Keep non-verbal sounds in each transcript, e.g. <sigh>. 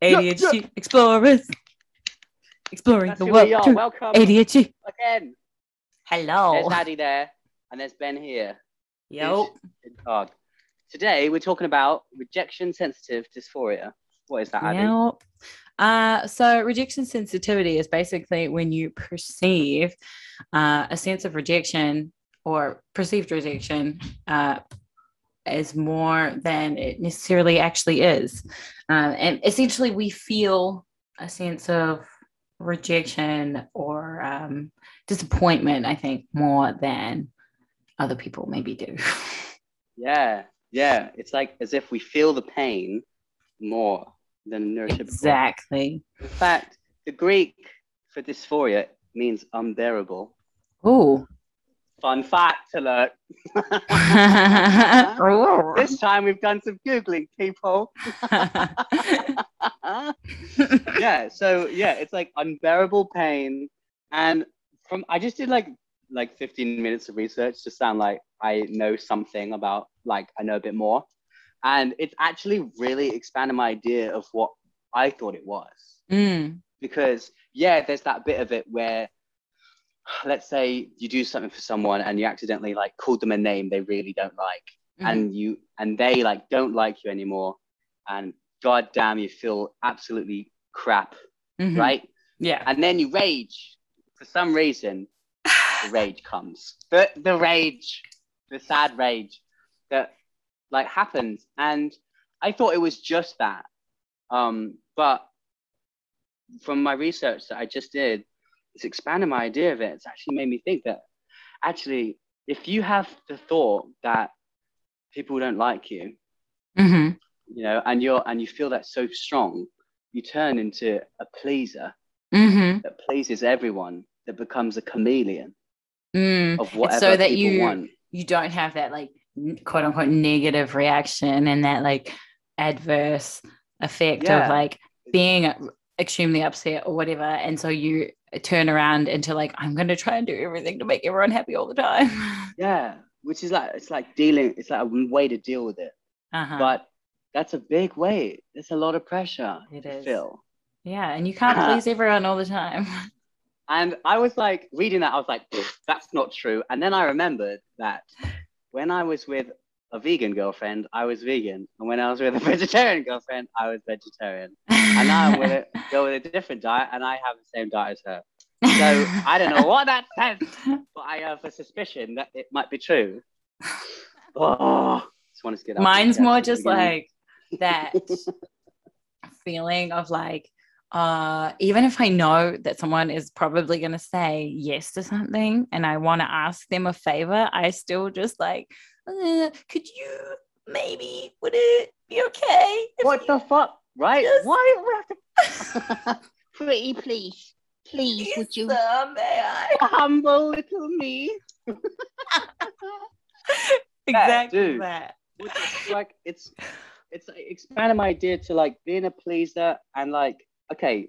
ADHD explorers exploring the world. we. Welcome ADHD. again. Hello. There's Addy there, and there's Ben here. Yo. Today we're talking about rejection sensitive dysphoria. What is that, Addy? Uh, so rejection sensitivity is basically when you perceive uh, a sense of rejection or perceived rejection uh, as more than it necessarily actually is. Uh, and essentially, we feel a sense of rejection or um, disappointment, I think, more than other people maybe do. <laughs> Yeah, yeah. It's like as if we feel the pain more than neurotypical. exactly. In fact, the Greek for dysphoria means unbearable. Oh. Fun fact alert. <laughs> this time we've done some Googling, people. <laughs> yeah, so yeah, it's like unbearable pain. And from I just did like like 15 minutes of research to sound like I know something about like I know a bit more. And it's actually really expanded my idea of what I thought it was. Mm. Because yeah, there's that bit of it where let's say you do something for someone and you accidentally like called them a name they really don't like Mhm. and you and they like don't like you anymore and god damn you feel absolutely crap Mhm. right Yeah. and then you rage for some reason the <sighs> rage comes the the rage the sad rage that like happens and i thought it was just that um but from my research that i just did it's expanded my idea of it it's actually made me think that actually if you have the thought that people don't like you hmm you know and you're and you feel that so strong you turn into a pleaser hmm that pleases everyone that becomes a chameleon Mm. of It's whatever so that people you want you don't have that like quote unquote negative reaction and that like adverse effect Yeah. of like being extremely upset or whatever and so you turn around into like i'm going to try and do everything to make everyone happy all the time <laughs> yeah which is like it's like dealing it's like a way to deal with it uh-huh. but that's a big weight it's a lot of pressure It is. feel yeah and you can't please <laughs> everyone all the time And I was like reading that, I was like, that's not true. And then I remembered that when I was with a vegan girlfriend, I was vegan. And when I was with a <laughs> vegetarian girlfriend, I was vegetarian. And I'm with it, go with a different diet, and I have the same diet as her. So I don't know what that says, but I have a suspicion that it might be true. Oh, just want to get that off my Mine's more just like that feeling of like, uh, even if I know that someone is probably going to say yes to something and I want to ask them a favor, I still just like, uh, could you maybe, would it be okay? what you the fuck, right? Just- Why do we have to? <laughs> Pretty please, please, please, would you uh, may I? <laughs> humble little me? <laughs> Exactly dude. that. Which is like it's it's like expanding my idea to like being a pleaser and like okay,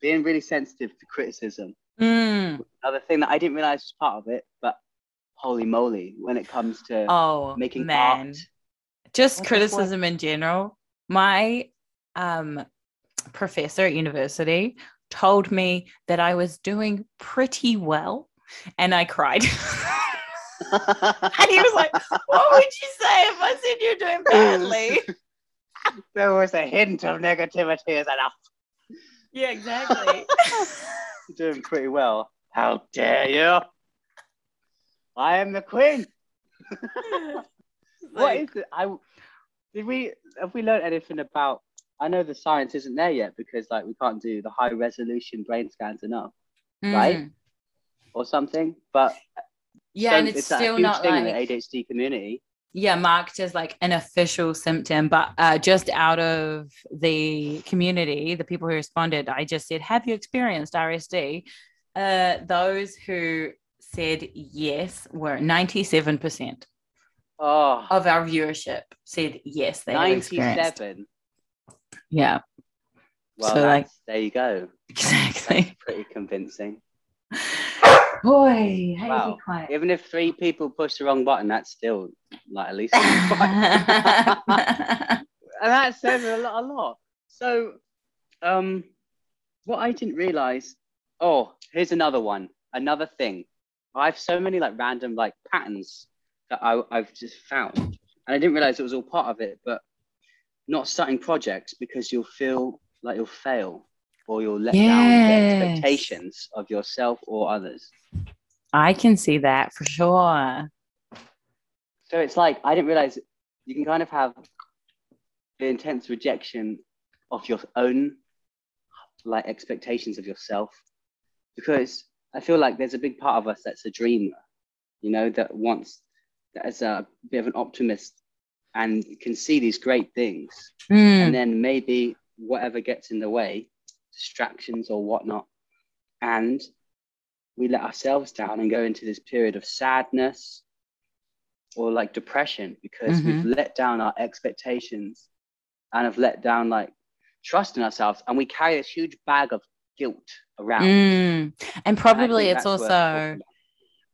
being really sensitive to criticism. Mm. Another thing that I didn't realize was part of it, but holy moly, when it comes to Oh, making man. art, just What criticism in general. My um, professor at university told me that I was doing pretty well, and I cried. <laughs> and he was like, "What would you say if I said you're doing badly?" <laughs> there was a hint of negativity is enough. yeah, exactly. <laughs> You're doing pretty well. How dare you? I am the queen. What Like, is it? I did we have we learned anything about? I know the science isn't there yet because like we can't do the high resolution brain scans enough right? mm. or something. But Yeah, so and it's it's still not thing like in the ADHD community. yeah marked as like an official symptom but uh, just out of the community the people who responded i just said have you experienced rsd uh, those who said yes were 97% Oh, of our viewership said yes they have experienced 97. Yeah Well, So, like- there you go. exactly Pretty convincing. Boy, how Wow. Even if three people push the wrong button, that's still like at least. <laughs> and that says a lot, a lot. So, um, what I didn't realize. Oh, here's another one. Another thing. I have so many like random like patterns that I, I've just found, and I didn't realize it was all part of it. But not starting projects because you'll feel like you'll fail or you'll let down the expectations of yourself or others. I can see that for sure. So it's like I didn't realize you can kind of have the intense rejection of your own like expectations of yourself because I feel like there's a big part of us that's a dreamer, you know, that wants that is a bit of an optimist and can see these great things, Mm, and then maybe whatever gets in the way, distractions or whatnot, and we let ourselves down and go into this period of sadness or like depression because we've let down our expectations and have let down like trust in ourselves. And we carry this huge bag of guilt around. Mm. And And probably think it's also.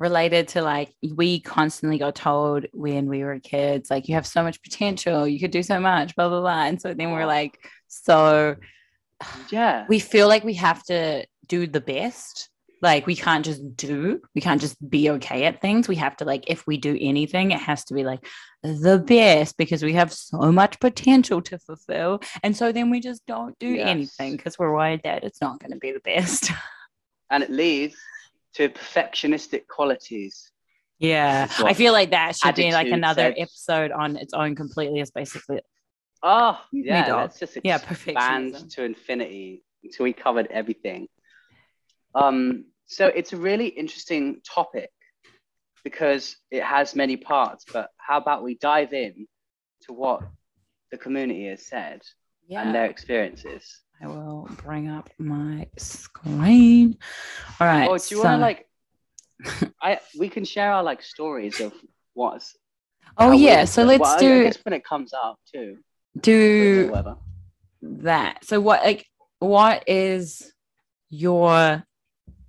Related to like we constantly got told when we were kids, like you have so much potential, you could do so much, blah blah blah. And so then we're like, so <sighs> yeah we feel like we have to do the best. Like we can't just do, we can't just be okay at things. We have to like, if we do anything, it has to be like the best because we have so much potential to fulfill. And so then we just don't do Yes. anything because we're worried that it's not going to be the best. <laughs> and it leads to perfectionistic qualities. Yeah, I feel like that should be like another episode on its own completely. Is basically oh yeah let's just Yeah, expand to infinity until we covered everything. Um so it's a really interesting topic because it has many parts but how about we dive in to what the community has said yeah. and their experiences I will bring up my screen. All right. or do you so- want to like i we can share our like stories of what's Oh we- yeah. So let's well, I- I guess when it comes up too do whatever that. So what like what is your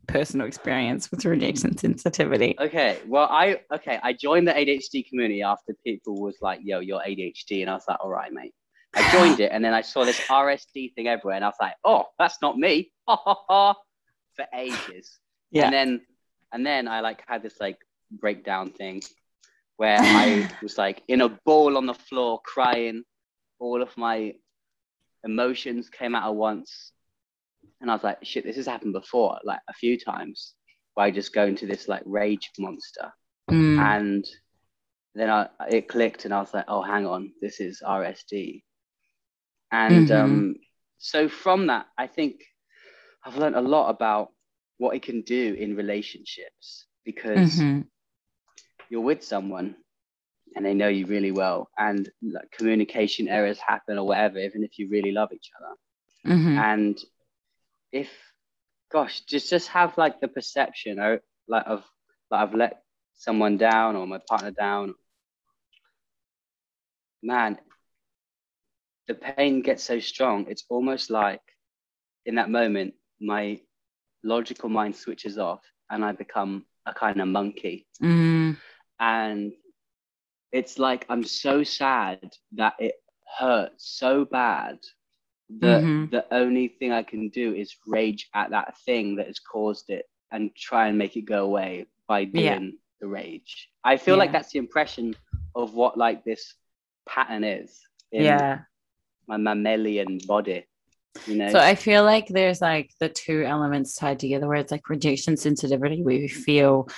personal experience with rejection sensitivity? Okay, well, I okay, I joined the ADHD community after people was like, "Yo, you're ADHD," and I was like, "All right, mate." I joined <laughs> it, and then I saw this RSD thing everywhere, and I was like, "Oh, that's not me!" <laughs> for ages, Yeah. and then and then I like had this like breakdown thing where <laughs> I was like in a ball on the floor, crying. All of my emotions came out at once, and I was like, "Shit, this has happened before, like a few times." Where I just go into this like rage monster Mm, and then I it clicked and I was like, oh, hang on, this is RSD. And Mhm. um, so from that, I think I've learned a lot about what it can do in relationships because mhm. you're with someone and they know you really well, and like, communication errors happen or whatever, even if you really love each other. Mhm. And if, gosh, just just have like the perception or like of like I've let someone down or my partner down, man, the pain gets so strong. It's almost like in that moment, my logical mind switches off and I become a kind of monkey. Mm, And it's like I'm so sad that it hurts so bad that Mhm. the only thing I can do is rage at that thing that has caused it and try and make it go away by doing Yeah. the rage. I feel like that's the impression of what like this pattern is yeah. My mammalian body. You know? So I feel like there's like the two elements tied together where it's like rejection sensitivity, where we feel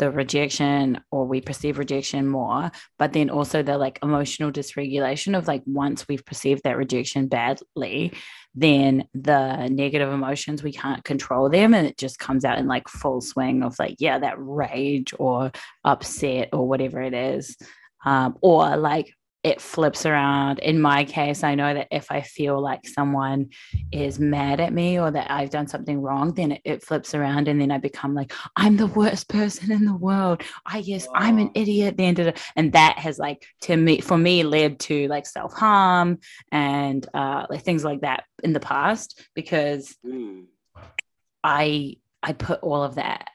the rejection or we perceive rejection more, but then also the like emotional dysregulation of like once we've perceived that rejection badly, then the negative emotions we can't control them and it just comes out in like full swing of like, yeah, that rage or upset or whatever it is. Um, or like it flips around. In my case, I know that if I feel like someone is mad at me or that I've done something wrong, then it, it flips around and then I become like, I'm the worst person in the world. I guess I'm an Wow. idiot. Then and that has like to me for me led to like self harm and uh, like things like that in the past because Mm. I I put all of that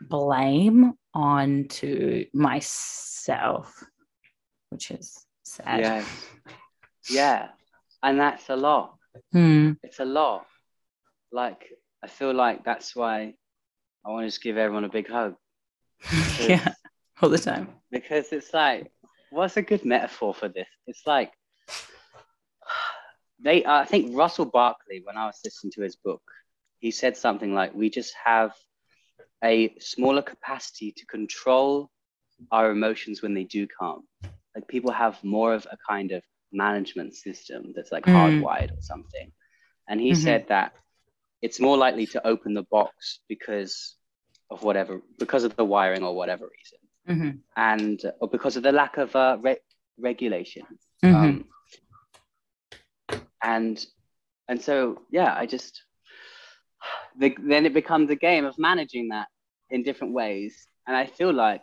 blame onto myself, which is sad. Yes. Yeah. And that's a lot. Hmm. It's a lot. Like, I feel like that's why I want to just give everyone a big hug <laughs> yeah, all the time. because it's like, what's a good metaphor for this? It's like, they, I think Russell Barkley, when I was listening to his book, he said something like, we just have a smaller capacity to control our emotions when they do come. Like people have more of a kind of management system that's like Mm. hardwired or something. And he Mhm. said that it's more likely to open the box because of whatever, because of the wiring or whatever reason, Mhm. and or because of the lack of uh, re- regulation. Mhm. Um, and and so yeah, I just the, then it becomes a game of managing that in different ways, and I feel like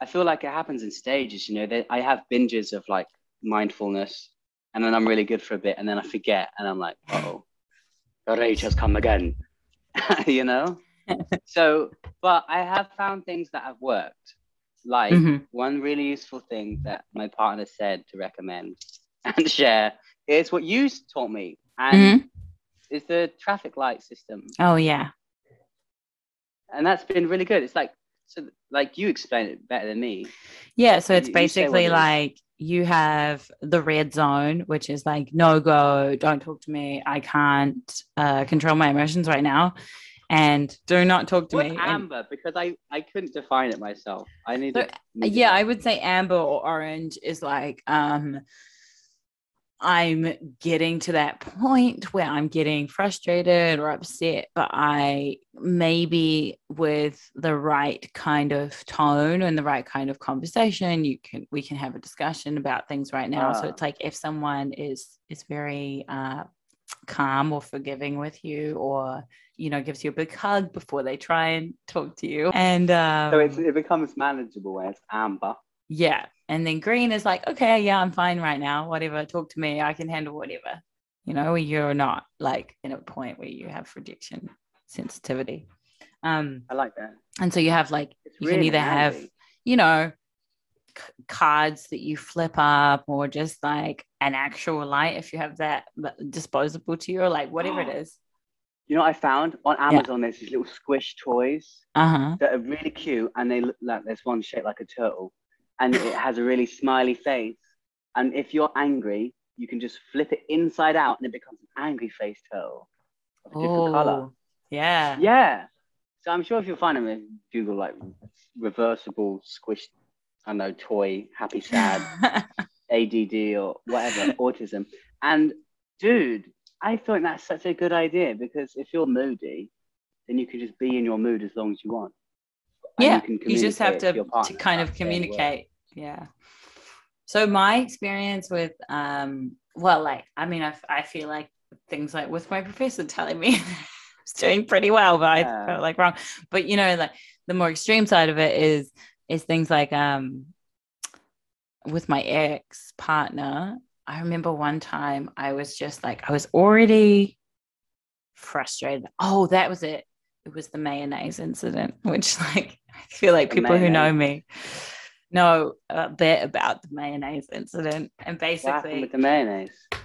I feel like it happens in stages. You know, that I have binges of like mindfulness, and then I'm really good for a bit, and then I forget, and I'm like, oh, the rage has come again. <laughs> you know. <laughs> so, but I have found things that have worked. Like Mhm. one really useful thing that my partner said to recommend <laughs> and share is what you taught me, and is the traffic light system, Oh yeah. and that's been really good. It's like so, like you explain it better than me. Yeah, so it's You- you basically it is. like you have the red zone, which is like no go, don't talk to me. I can't uh, control my emotions right now, and do not talk to me. And- amber? Because I I couldn't define it myself. I need. So, need to- yeah, I would say amber or orange is like um I'm getting to that point where I'm getting frustrated or upset, but I maybe with the right kind of tone and the right kind of conversation, you can we can have a discussion about things right now. so Ah. it's like if someone is is very uh calm or forgiving with you or you know gives you a big hug before they try and talk to you and um, So it's, it becomes manageable it's amber. Yeah. And then green is like, okay, yeah, I'm fine right now. Whatever. Talk to me. I can handle whatever. You know, you're not like in a point where you have rejection sensitivity. Um, I like that. and so you have like It's you can really either have, you know, c- cards that you flip up or just like an actual light if you have that disposable to you or like whatever it <gasps> is. You know what I found on Amazon? There's these little squish toys Uh-huh. that are really cute, and they look like there's one shaped like a turtle, and it has a really smiley face. And if you're angry, you can just flip it inside out, and it becomes an angry face turtle of a different color. Yeah. Yeah. So I'm sure if you'll find them, if you Google like reversible squish, I don't know, toy, happy, sad, <laughs> ADD or whatever, autism. And dude, I think that's such a good idea because if you're moody, then you can just be in your mood as long as you want. Yeah can you just have to, to kind of communicate yeah. So my experience with um well like i mean i, I feel like things like with my professor telling me <laughs> I was doing pretty well but Yeah. i felt like wrong. But you know like the more extreme side of it is is things like um with my ex partner i remember one time i was just like i was already frustrated. Oh that was it. It was the mayonnaise incident, <laughs> which like I feel like people who know me know a bit about the mayonnaise incident. And basically, with the mayonnaise? so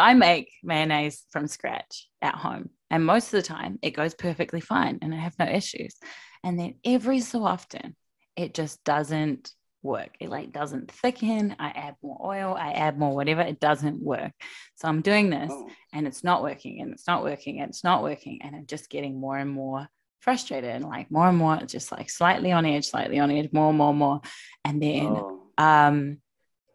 I make mayonnaise from scratch at home, and most of the time it goes perfectly fine, and I have no issues. And then every so often, it just doesn't work. It like doesn't thicken. I add more oil. I add more whatever. It doesn't work. So I'm doing this Oh, and it's not working and it's not working and it's not working and i'm just getting more and more frustrated and like more and more just like slightly on edge slightly on edge more and more more. And then oh. um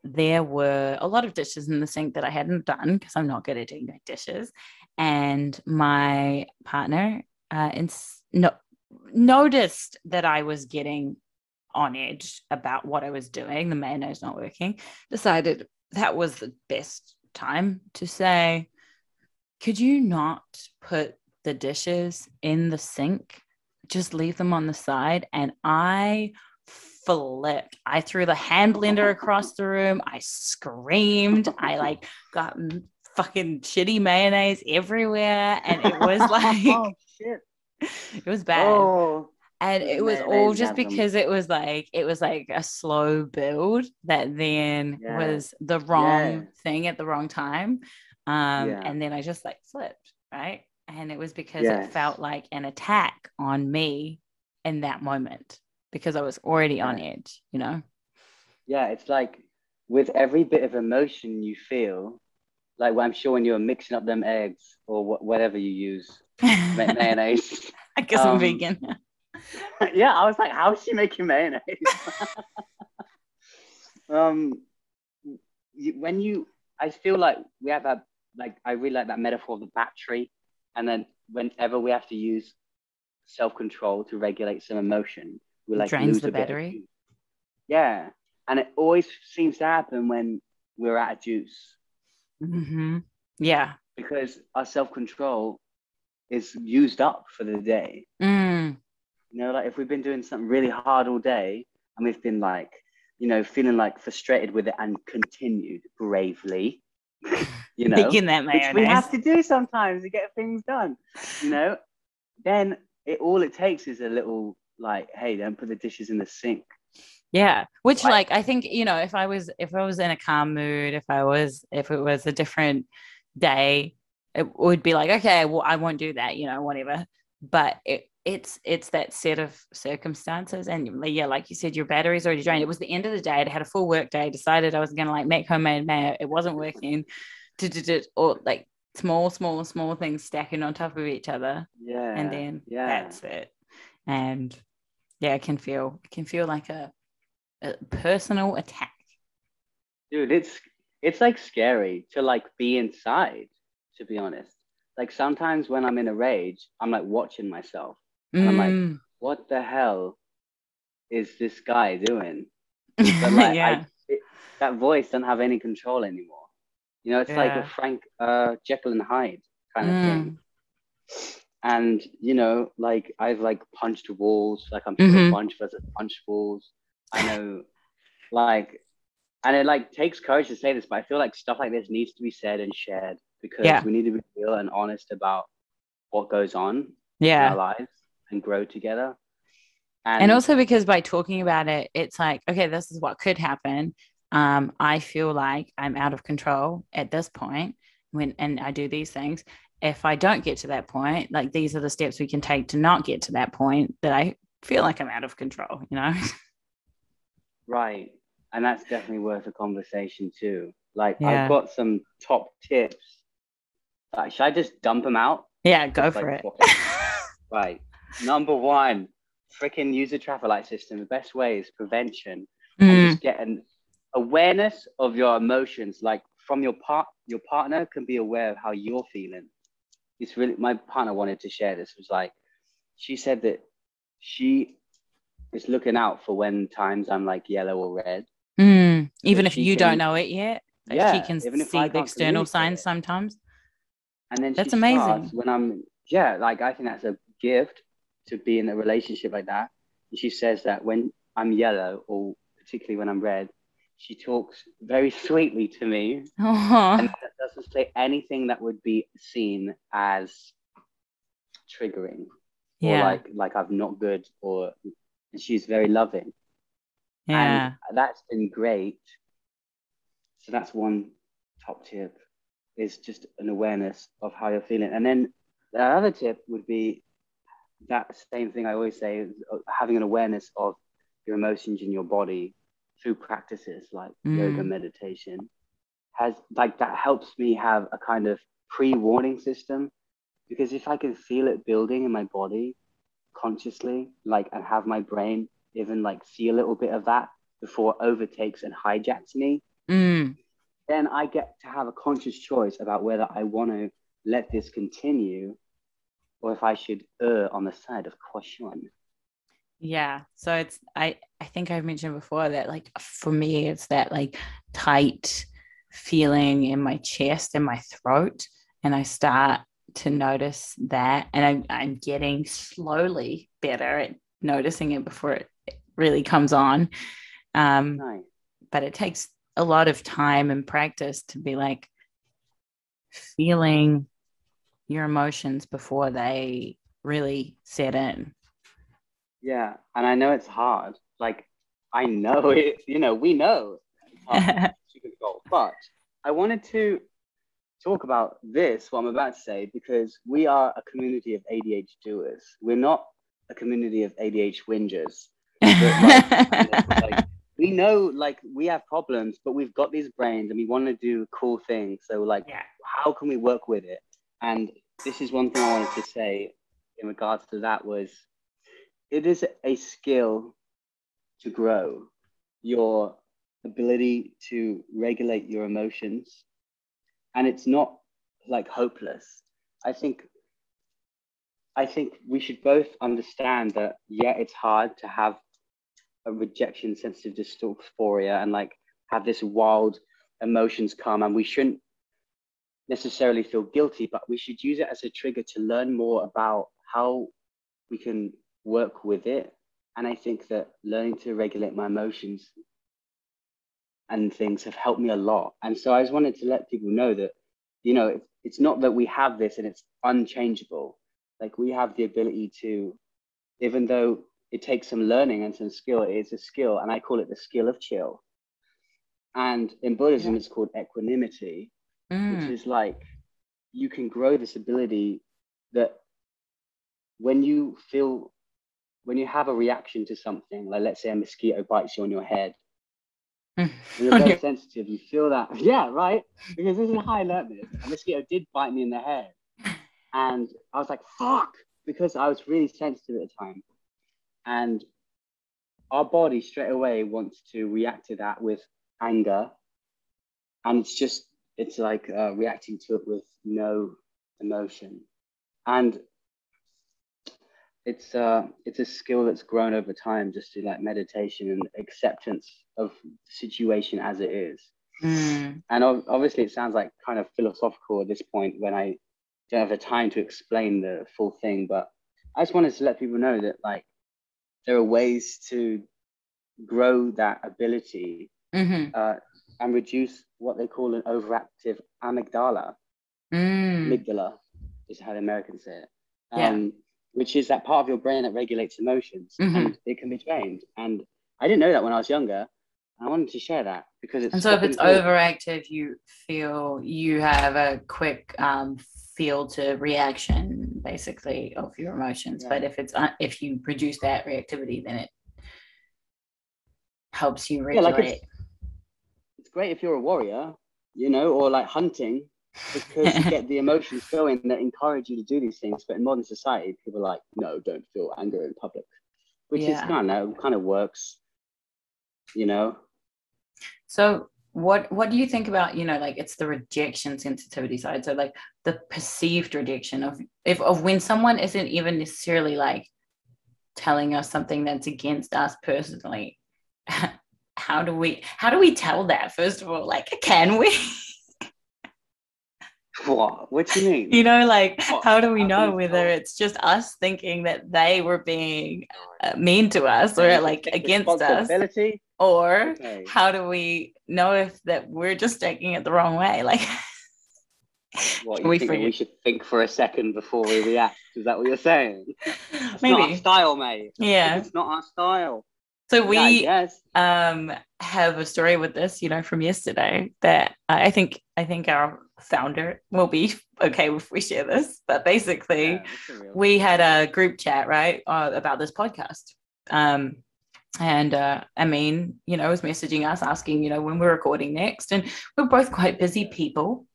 there were a lot of dishes in the sink that i hadn't done because i'm not good at doing dishes. And my partner uh ins- no, noticed that i was getting on edge about what i was doing. The mayonnaise not working. Decided that was the best time to say could you not put the dishes in the sink? Just leave them on the side. And I flipped. I threw the hand blender across the room. I screamed. I like got fucking shitty mayonnaise everywhere. And it was <laughs> like, oh shit. <laughs> it was bad. Oh, and it was all just because it was like it was like a slow build that then yeah. was the wrong yeah. thing at the wrong time um yeah. and then i just like flipped right and it was because yes. it felt like an attack on me in that moment because i was already on edge you know yeah it's like with every bit of emotion you feel like i'm sure when you're mixing up them eggs or wh- whatever you use <laughs> mayonnaise i guess um, i'm vegan <laughs> yeah, I was like, how is she making mayonnaise? <laughs> um, when you, I feel like we have a, like, I really like that metaphor of the battery. And then whenever we have to use self control to regulate some emotion, we like drains lose the battery. Yeah. And it always seems to happen when we're at a juice. Mm-hmm. Yeah. Because our self control is used up for the day. Mm. You know, like if we've been doing something really hard all day and we've been like, you know, feeling like frustrated with it and continued bravely, <laughs> you know, Making that which we have to do sometimes to get things done, you know, then it all it takes is a little like, hey, don't put the dishes in the sink. Yeah, which like, like I think you know, if I was if I was in a calm mood, if I was if it was a different day, it would be like, okay, well, I won't do that, you know, whatever. But it, it's it's that set of circumstances. And yeah like you said your battery's already drained. It was the end of the day. I had a full work day decided i was going to like make homemade mayo. It wasn't working or like small small small things stacking on top of each other yeah and then yeah that's it and yeah it can feel it can feel like a, a personal attack dude it's it's like scary to like be inside to be honest like sometimes when i'm in a rage i'm like watching myself and I'm like, mm. what the hell is this guy doing? <laughs> But like, yeah. I, it, that voice doesn't have any control anymore. You know, it's yeah. like a Frank uh, Jekyll and Hyde kind of mm. thing. And you know, like I've like punched walls, like I'm mm-hmm. a bunch of us have punched walls. I know, like, and it like takes courage to say this, but I feel like stuff like this needs to be said and shared because yeah. we need to be real and honest about what goes on yeah. in our lives and grow together. And, and also because by talking about it, it's like, okay, this is what could happen. Um, I feel like I'm out of control at this point when and I do these things. If I don't get to that point, like these are the steps we can take to not get to that point that I feel like I'm out of control, you know? <laughs> right. And that's definitely worth a conversation too. Like yeah. I've got some top tips. Like, should I just dump them out? Yeah, go just for like, it. right. Number one, freaking use a traffic light system. The best way is prevention. Mm. And just get an awareness of your emotions. Like from your part, your partner can be aware of how you're feeling. It's really my partner wanted to share this. It was like she said that she is looking out for when times I'm like yellow or red. Mm. Even if you can, don't know it yet, yeah, she can see the external signs sometimes. And then that's amazing. When I'm yeah, like I think that's a gift to be in a relationship like that. And she says that when I'm yellow, or particularly when I'm red, she talks very sweetly to me uh-huh. and doesn't say anything that would be seen as triggering yeah. or like like I'm not good or she's very loving. Yeah. And that's been great. So that's one top tip is just an awareness of how you're feeling. And then the other tip would be that same thing I always say is uh, having an awareness of your emotions in your body through practices like mm. yoga meditation has like that helps me have a kind of pre-warning system because if I can feel it building in my body consciously like and have my brain even like see a little bit of that before it overtakes and hijacks me mm. then I get to have a conscious choice about whether I want to let this continue or if I should err on the side of caution. Yeah. So it's I I think I've mentioned before that like for me it's that like tight feeling in my chest and my throat and I start to notice that and I'm I'm getting slowly better at noticing it before it really comes on. Um nice. but it takes a lot of time and practice to be like feeling your emotions before they really set in. Yeah, and I know it's hard. Like I know it. You know, we know it's hard to. But I wanted to talk about this, what I'm about to say, because we are a community of ADH doers. We're not a community of ADH whingers. <laughs> like, like, we know like we have problems, but we've got these brains and we want to do cool things. So like, Yeah. how can we work with it? And this is one thing I wanted to say in regards to that was it is a skill to grow your ability to regulate your emotions and it's not like hopeless. I think i think we should both understand that yeah it's hard to have a rejection sensitive dysphoria and like have this wild emotions come and we shouldn't necessarily feel guilty but we should use it as a trigger to learn more about how we can work with it and i think that learning to regulate my emotions and things have helped me a lot and so i just wanted to let people know that you know it, it's not that we have this and it's unchangeable like we have the ability to even though it takes some learning and some skill it is a skill and i call it the skill of chill and in buddhism Yeah. it's called equanimity which Mm. is like you can grow this ability that when you feel when you have a reaction to something like let's say a mosquito bites you on your head. Mm. you're <laughs> very sensitive you feel that. <laughs> Yeah right? Because this is how i learned this. A mosquito did bite me in the head. And i was like fuck! Because i was really sensitive at the time. And our body straight away wants to react to that with anger. And it's just it's like uh, reacting to it with no emotion. And it's uh it's a skill that's grown over time just through like meditation and acceptance of the situation as it is Mm. and ob- obviously it sounds like kind of philosophical at this point when i don't have the time to explain the full thing but i just wanted to let people know that like there are ways to grow that ability Mhm. uh, and reduce what they call an overactive amygdala Mm. amygdala is how the americans say it Yeah. Which is that part of your brain that regulates emotions Mhm. and it can be trained and i didn't know that when i was younger i wanted to share that because it's And so if it's overactive, you feel you have a quick um, feel to reaction, basically, of your emotions. Yeah. But if it's uh, if you produce that reactivity, then it helps you Yeah, like regulate. it's- it's great if you're a warrior, you know, or like hunting, because you <laughs> get the emotions going that encourage you to do these things. But in modern society, people are like, no, don't feel anger in public, which is kind of kind of works, you know. So what what do you think about you know like it's the rejection sensitivity side so like the perceived rejection of if of when someone isn't even necessarily like telling us something that's against us personally <laughs> how do we how do we tell that first of all like can we <laughs> What? What do you mean? you know like What? how do we How know whether it's just us thinking that they were being uh, mean to us or like against us or Okay. how do we know if that we're just taking it the wrong way like <laughs> What <laughs> we think we should think for a second before we react? Is that what you're saying? <laughs> It's not our maybe style, mate. yeah It's not our style. so we um have a story with this you know from yesterday that I think i think our founder will be <laughs> okay if we share this but basically Yeah, it's a real- we had a group chat right uh, about this podcast. Um and uh i mean you know was messaging us asking you know when we're recording next and we're both quite busy people.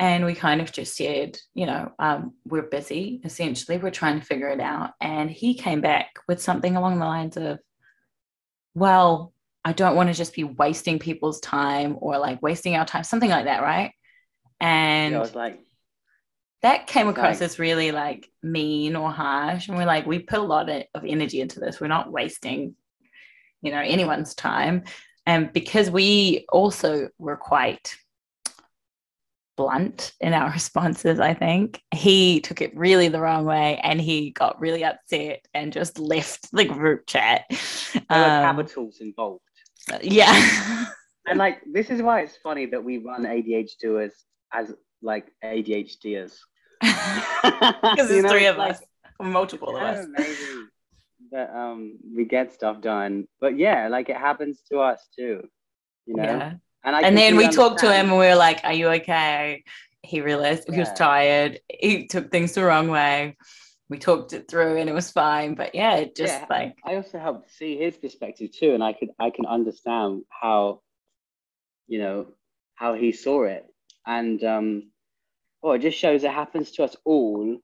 And we kind of just said you know um we're busy essentially we're trying to figure it out. And he came back with something along the lines of well i don't want to just be wasting people's time or like wasting our time something like that right and Yeah, I was like, that came across like- as really like mean or harsh and we're like we put a lot of energy into this. We're not wasting you know anyone's time. And because we also were quite blunt in our <laughs> responses i think he took it really the wrong way and he got really upset and just left the group chat. There were Um, capitals involved. yeah. And like, this is why it's funny that we run ADHDers as like ADHDers. <laughs> because <laughs> You there's know, three it's of like, us multiple of us maybe. that um we get stuff done. But yeah, like it happens to us too, you know. Yeah. And I And then we completely talked to him and we were like, Are you okay? He realized he was tired. He took things the wrong way. We talked it through and it was fine. But yeah, it just Yeah. like, I also helped see his perspective too, and I could I can understand how, you know, how he saw it, and um, well, it just shows it happens to us all,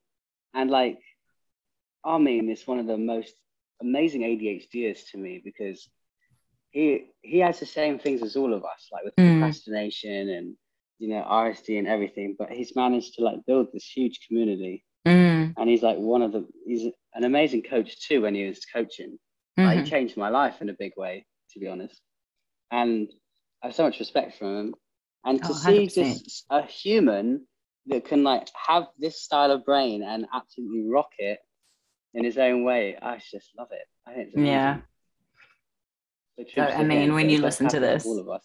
and like, Armin is one of the most amazing ADHDers to me because he he has the same things as all of us, like with Mm. procrastination and you know RSD and everything, but he's managed to like build this huge community, mm, and he's like one of the he's an amazing coach too when he was coaching. Like, mhm. he changed my life in a big way, to be honest. And I have so much respect for him. And to Oh, see 100%. just a human that can like have this style of brain and absolutely rock it in his own way, I just love it. I think. Yeah. So, I mean, when you listen to this- all of us.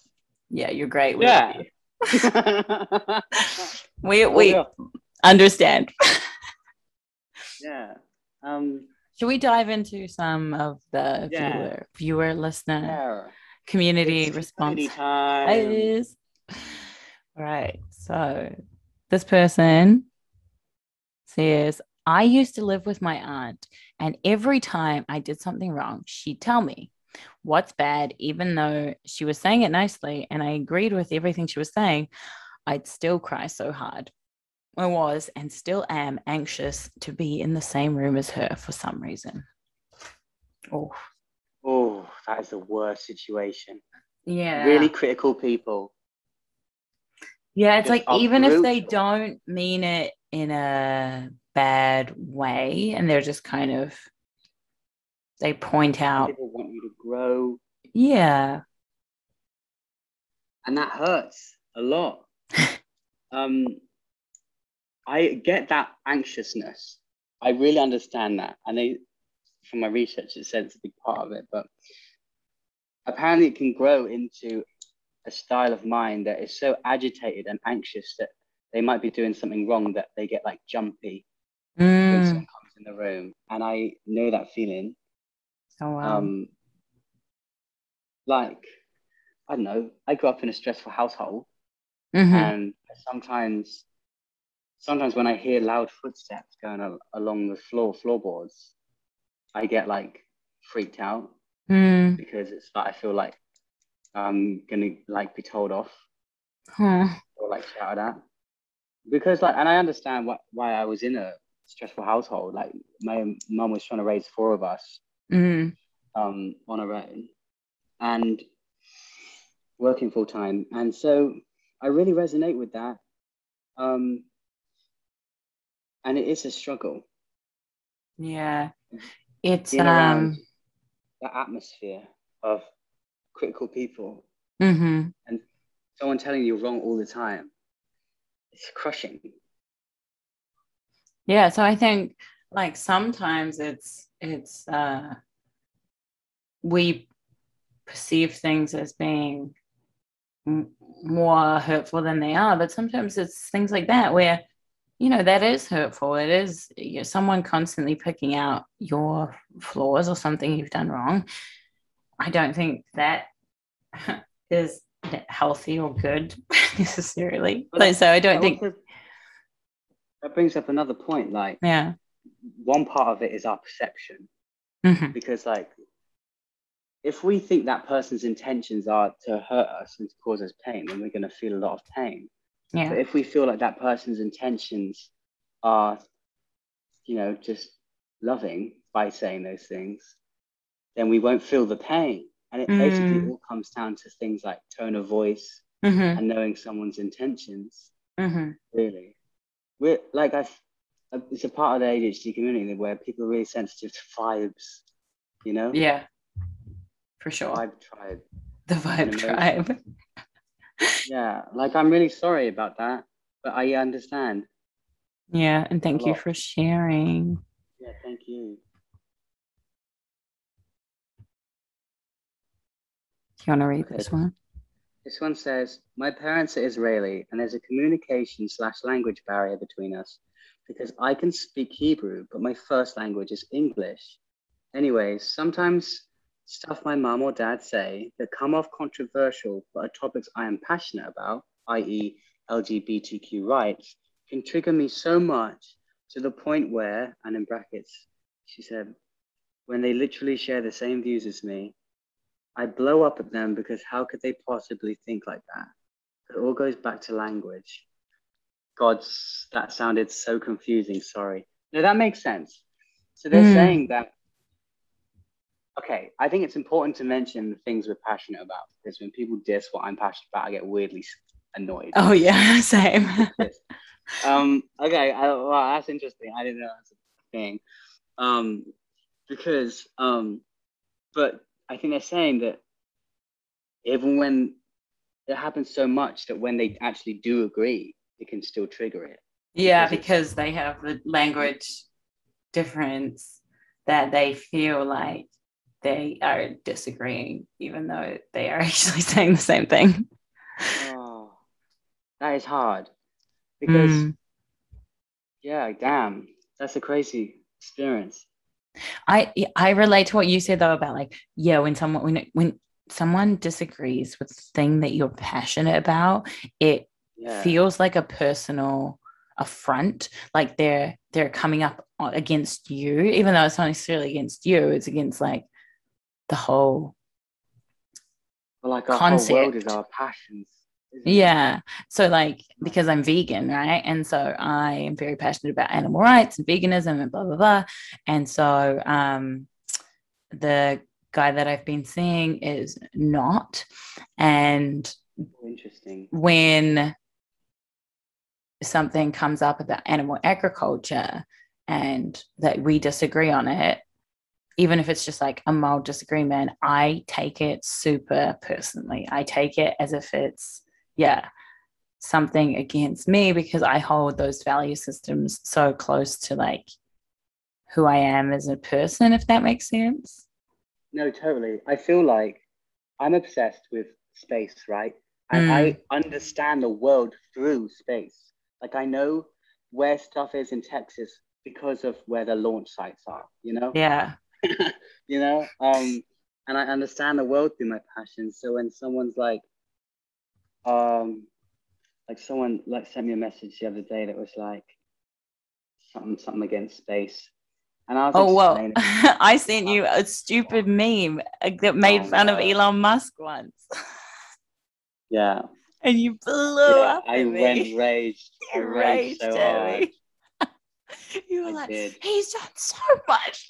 yeah, you're great. <laughs> <laughs> We, Yeah. we, Oh, we yeah. understand. <laughs> yeah. Um, Should we dive into some of the Yeah. viewer, viewer listener yeah. community It's response? community time. Is right. So this person says, I used to live with my aunt, and every time I did something wrong, she'd tell me what's bad, even though she was saying it nicely and I agreed with everything she was saying, I'd still cry so hard. I was and still am anxious to be in the same room as her for some reason. Oh, Oh, that is the worst situation. yeah. Really critical people. Yeah, it's like even if they don't mean it in a bad way and they're just kind of they point out, People want you to grow, yeah, and that hurts a lot. <laughs> um, I get that anxiousness. I really understand that, and I, from my research, it says it's a big part of it. But apparently, it can grow into a style of mind that is so agitated and anxious that they might be doing something wrong that they get like jumpy when Mm. someone comes in the room, and I know that feeling. Oh wow. Um, like, I don't know, I grew up in a stressful household, Mhm. and sometimes, sometimes when I hear loud footsteps going al- along the floor floorboards, I get like freaked out Mm. because it's like I feel like I'm gonna like be told off Huh. or like shouted at because like, and I understand what why I was in a stressful household. Like, my mum was trying to raise four of us, Mm. um, on her own and working full time. And so I really resonate with that. Um, and it is a struggle, Yeah. It's Being um the atmosphere of critical people, mhm. And someone telling you you're wrong all the time. It's crushing. Yeah, so I think like sometimes it's it's uh we perceive things as being m- more hurtful than they are, but sometimes it's things like that where you know that is hurtful. It is you know, someone constantly picking out your flaws or something you've done wrong. I don't think that <laughs> is healthy or good <laughs> necessarily. But so I don't think also- that brings up another point. Like, yeah. one part of it is our perception. Mhm. because like if we think that person's intentions are to hurt us and to cause us pain then we're going to feel a lot of pain Yeah. but if we feel like that person's intentions are you know just loving by saying those things then we won't feel the pain and it basically Mm. all comes down to things like tone of voice Mhm. and knowing someone's intentions Mhm. really we're like i it's a part of the adhd community where people are really sensitive to vibes you know Yeah, for sure. vibe tribe. The vibe tribe. <laughs> Yeah, like I'm really sorry about that, but I understand. Yeah, and thank you for sharing. Yeah, thank you. You want to read this one? This one says, My parents are Israeli, and there's a communication slash language barrier between us because I can speak Hebrew, but my first language is English. anyways, sometimes stuff my mom or dad say that come off controversial but are topics I am passionate about, i.e., LGBTQ rights, can trigger me so much to the point where, and in brackets, she said, when they literally share the same views as me, I blow up at them because how could they possibly think like that? It all goes back to language. God's, that sounded so confusing. Sorry. No, that makes sense. So they're mm. saying that, okay, I think it's important to mention the things we're passionate about because when people diss what I'm passionate about, I get weirdly annoyed. Oh, yeah, <laughs> same. <laughs> um, okay, I, well, that's interesting. I didn't know that's a thing. Um, because, um, but I think they're saying that even when it happens so much that when they actually do agree, it can still trigger it. Yeah, because, they have the language difference that they feel like they are disagreeing, even though they are <laughs> actually saying the same thing. Oh, that is hard because, mm. yeah, damn, that's a crazy experience. I I relate to what you said though about like yeah when someone when when someone disagrees with the thing that you're passionate about it yeah. feels like a personal affront like they're they're coming up against you even though it's not necessarily against you it's against like the whole well, like our concept. whole world is our passions yeah. So like because i'm vegan right? And so i am very passionate about animal rights and veganism and blah blah blah. And so um the guy that i've been seeing is not. And interesting. when something comes up about animal agriculture and that we disagree on it even if it's just like a mild disagreement i take it super personally. I take it as if it's yeah something against me because I hold those value systems so close to like who I am as a person, if that makes sense. No, totally. I feel like I'm obsessed with space, right? And mm. I understand the world through space. Like I know where stuff is in Texas because of where the launch sites are, you know? Yeah. <coughs> you know? Um, and I understand the world through my passion. So when someone's like, um, like someone like sent me a message the other day that was like something something against space. And I was like, oh well, <laughs> I sent you a stupid meme uh, that made oh, fun no. of Elon Musk once. <laughs> Yeah. And you blew yeah, up. I me. went raged. <laughs> I raged, so hard. you were I like, did. he's done so much.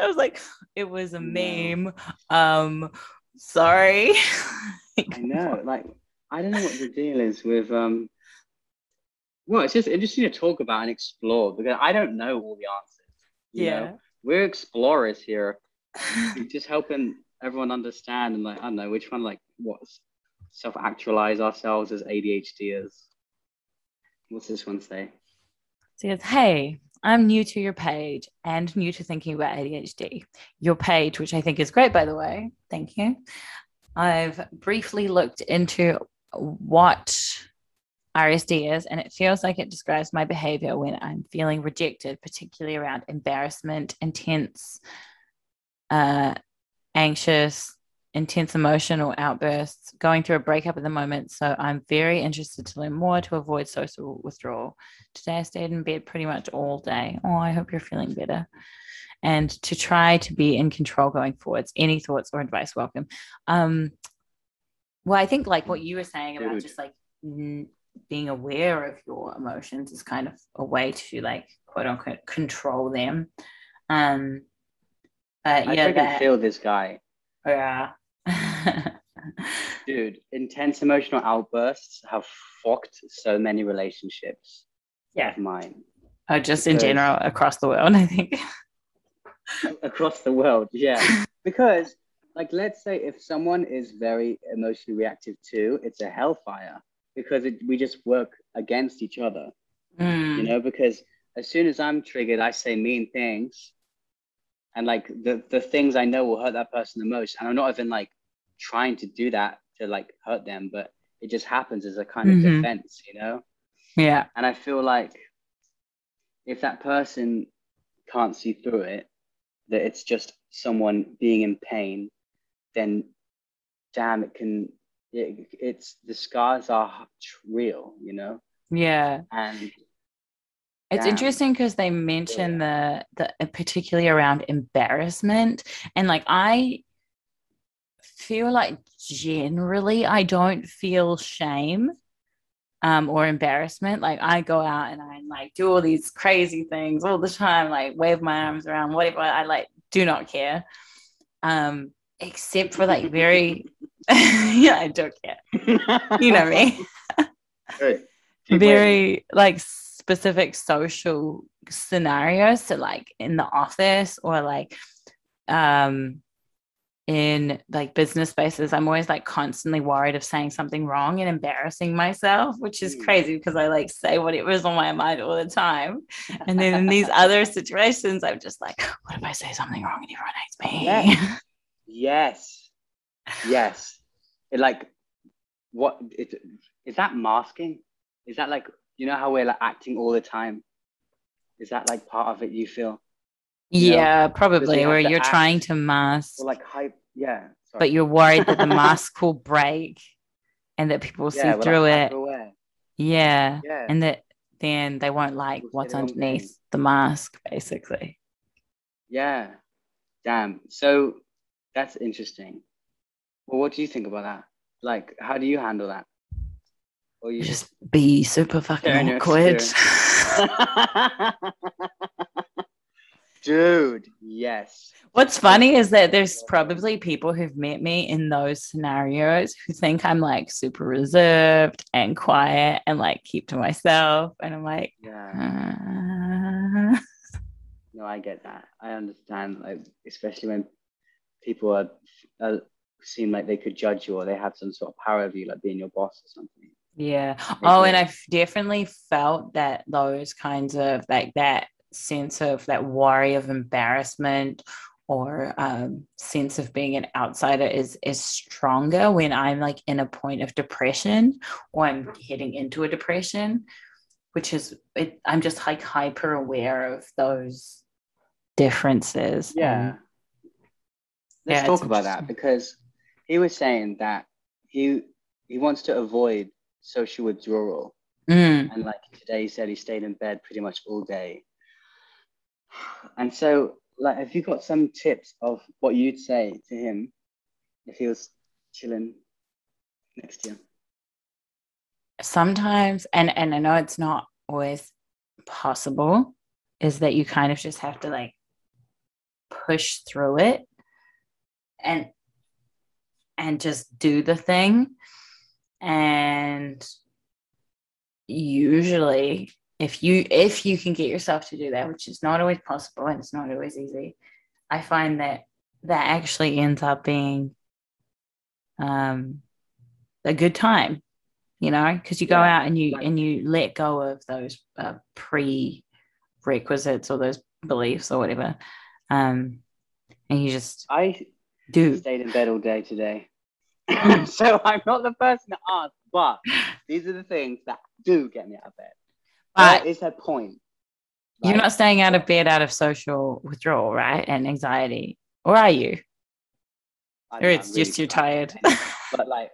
I was like, it was a meme. Um, sorry. I know, like I don't know what the deal is with um. Well, it's just interesting to talk about and explore because I don't know all the answers. yeah, know? we're explorers here, <laughs> just helping everyone understand and like I don't know which one like what self actualize ourselves as ADHDers. What's this one say? Says, hey, I'm new to your page and new to thinking about ADHD. Your page, which I think is great, by the way, thank you. I've briefly looked into what RSD is, and it feels like it describes my behavior when I'm feeling rejected, particularly around embarrassment, intense, uh, anxious, intense emotional outbursts, going through a breakup at the moment. So I'm very interested to learn more to avoid social withdrawal. Today I stayed in bed pretty much all day. Oh, I hope you're feeling better. And to try to be in control going forwards. Any thoughts or advice welcome. Um, well, I think like what you were saying about just like n- being aware of your emotions is kind of a way to like quote unquote control them. Um, but yeah, I feel this guy. Yeah. <laughs> Dude, intense emotional outbursts have fucked so many relationships. Yeah. Of mine. Oh, just because... in general across the world, I think. across the world, yeah. <laughs> because like let's say if someone is very emotionally reactive too it's a hellfire because it, we just work against each other. Mm. you know because as soon as i'm triggered i say mean things. And like the the things i know will hurt that person the most. And i'm not even like trying to do that to like hurt them but it just happens as a kind of mm-hmm. defense you know? Yeah. And i feel like if that person can't see through it that it's just someone being in pain, then damn, it can. It, it's the scars are real, you know. Yeah. And It's interesting because they mention the the particularly around embarrassment and like I feel like generally I don't feel shame um or embarrassment like I go out and I like do all these crazy things all the time like wave my arms around whatever I like do not care um except for like very <laughs> yeah I don't care you know me <laughs> waving. <laughs> very like specific social scenarios so like in the office or like um in like business spaces i'm always like constantly worried of saying something wrong and embarrassing myself which is Mm. crazy because i like say what it was on my mind all the time and then in these other situations i'm just like what if i say something wrong and everyone hates me Yeah. Yes. Yes. It like what it is that masking? Is that like you know how we're like acting all the time? Is that like part of it you feel? yeah probably where you're act trying to mask Or like hype yeah. Sorry. but you're worried that the <laughs> mask will break and that people will see yeah, through like, it. Yeah. Yeah. And that then they won't like People what's underneath the mask, basically. yeah. Damn. So that's interesting. Well, what do you think about that? Like, how do you handle that? Or you just be super fucking awkward. <laughs> Dude, yes. What's funny is that there's probably people who've met me in those scenarios who think I'm like super reserved and quiet and like keep to myself. And I'm like, Yeah. uh, <laughs> No, I get that. I understand. Like, especially when people are, are seem like they could judge you or they have some sort of power over you, like being your boss or something. Yeah. Oh, and I've definitely felt that those kinds of like that sense of that worry of embarrassment or um, sense of being an outsider is is stronger when I'm like in a point of depression or I'm heading into a depression, which is it, I'm just like hyper aware of those differences. Yeah. and- Let's Yeah, talk about that because he was saying that he he wants to avoid social withdrawal. Mm, And like today, he said he stayed in bed pretty much all day. And so, like, have you got some tips of what you'd say to him if he was chilling next year? sometimes and and I know it's not always possible is that you kind of just have to like push through it and and just do the thing. And usually if you if you can get yourself to do that which is not always possible and it's not always easy i find that that actually ends up being um a good time you know because you go Yeah, out and you and you let go of those uh, prerequisites or those beliefs or whatever um and you just I do stayed in bed all day today. <laughs> <laughs> So I'm not the person to ask, but these are the things that do get me out of bed. but That is her point. you're not staying out of bed out of social withdrawal right and anxiety or are you I or it's I'm just really you're tired tired. <laughs> but like,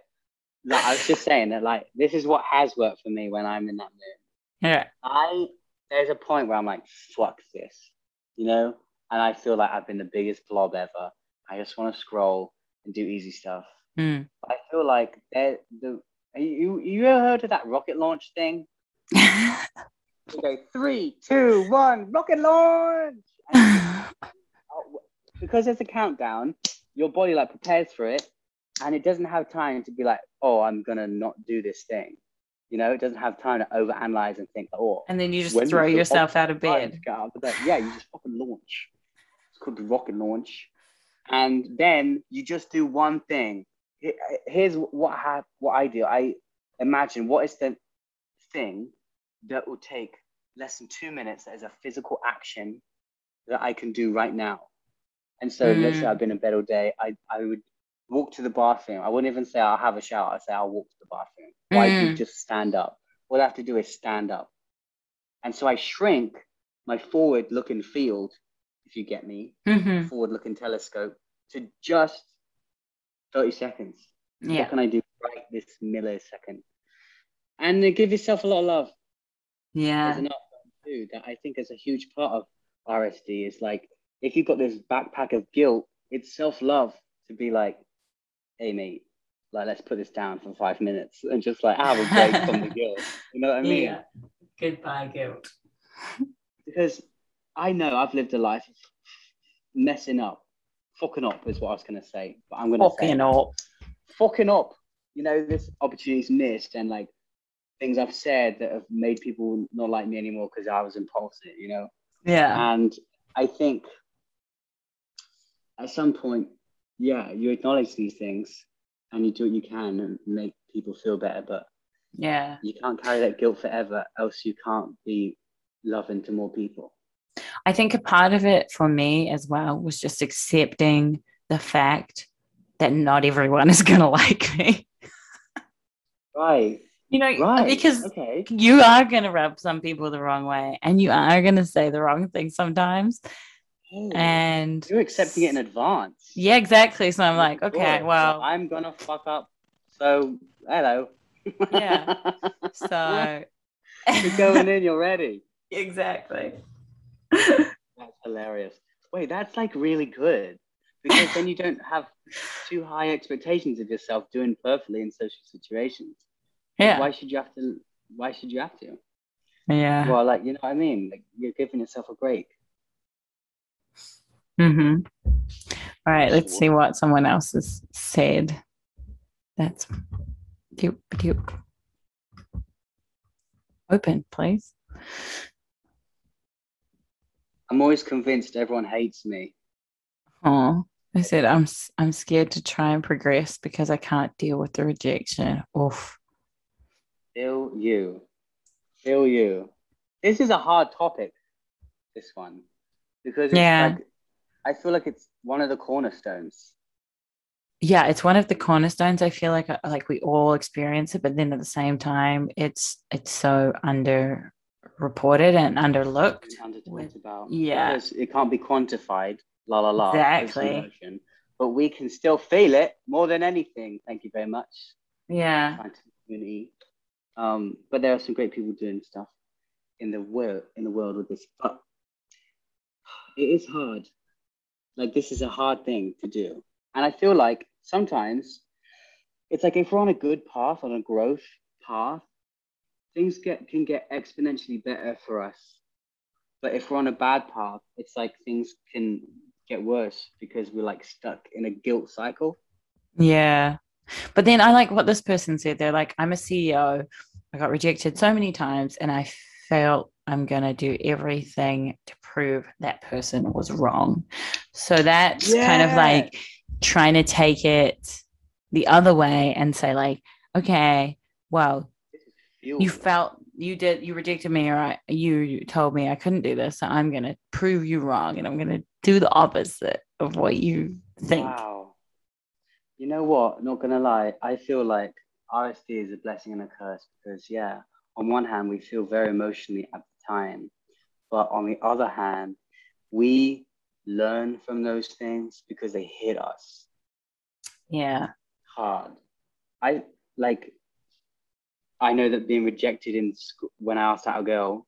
like, I was just saying that like this is what has worked for me when I'm in that mood. yeah I there's a point where I'm like, fuck this, you know, and I feel like I've been the biggest blob ever. I just want to scroll and do easy stuff. Mm. I feel like the you you ever heard of that rocket launch thing? <laughs> You go three, two, one, rocket launch. <laughs> Because there's a countdown, your body like prepares for it, and it doesn't have time to be like, oh, I'm gonna not do this thing. You know, it doesn't have time to overanalyze and think, oh, and then you just throw yourself out of bed out of bed. Yeah, you just fucking launch. It's called the rocket launch. And then you just do one thing. Here's what I what I do. I imagine what is the thing that will take less than two minutes as a physical action that I can do right now. And so let's say Mm. I've been in bed all day, I, I would walk to the bathroom. I wouldn't even say I'll have a shower. I'd say I'll walk to the bathroom. Why do you Mm. just stand up? All I have to do is stand up. And so I shrink my forward looking field if you get me, Mhm. forward looking telescope to just 30 seconds. Yeah. What can I do right this millisecond? And give yourself a lot of love. There's Yeah. too that I think is a huge part of RSD. Is like if you've got this backpack of guilt, it's self love to be like, hey mate, like let's put this down for five minutes <laughs> and just like have a break from the guilt. You know what I mean? Yeah. Goodbye, guilt. Because I know I've lived a life of messing up, fucking up is what I was gonna say, but I'm gonna say Fucking up. fucking up. You know, this opportunity's missed and like things I've said that have made people not like me anymore because I was impulsive, you know? Yeah. And I think at some point, yeah, you acknowledge these things and you do what you can and make people feel better, but Yeah. you can't carry that guilt forever, else you can't be loving to more people. I think a part of it for me as well was just accepting the fact that not everyone is going <laughs> to like me. Right, You know, right. because okay. you are going to rub some people the wrong way and you are going to say the wrong thing sometimes. Oh, And you're accepting it in advance. yeah, exactly. So I'm like, okay, well, I'm gonna fuck up. So hello. Yeah. <laughs> so you're going in. You're ready. <laughs> exactly. That's hilarious. Wait, that's like really good because then you don't have too high expectations of yourself doing perfectly in social situations. Yeah. Why should you have to? Why should you have to? Yeah. Well, like you know what I mean. Like you're giving yourself a break. Mm-hmm. All right, let's see what someone else has said. That's doop, doop. Open, please. I'm always convinced everyone hates me. Oh, I said I'm I'm scared to try and progress because I can't deal with the rejection. Oof. Feel you. Feel you. This is a hard topic, this one. Because it's Yeah. like I feel like it's one of the cornerstones. Yeah, it's one of the cornerstones. I feel like uh, like we all experience it, but then at the same time, it's it's so under reported and underlooked. About. yeah. Because it can't be quantified. La la la. Exactly. But we can still feel it more than anything. Thank you very much. Yeah. community. Um, but there are some great people doing stuff in the world in the world with this. But it is hard. Like this is a hard thing to do, and I feel like sometimes it's like if we're on a good path, on a growth path, things get can get exponentially better for us. But if we're on a bad path, it's like things can get worse because we're like stuck in a guilt cycle. Yeah. But then I like what this person said. They're like, I'm a CEO. I got rejected so many times, and I felt I'm going to do everything to prove that person was wrong. So that's kind of like trying to take it the other way and say, like, okay, well, You felt you did you rejected me or I, you told me I couldn't do this. So I'm going to prove you wrong and I'm going to do the opposite of what you think. Wow. You know what? Not gonna lie, I feel like RSD is a blessing and a curse because yeah, on one hand we feel very emotionally at the time, but on the other hand, we learn from those things because they hit us Yeah. hard. I like. I know that being rejected in school when I asked out a girl,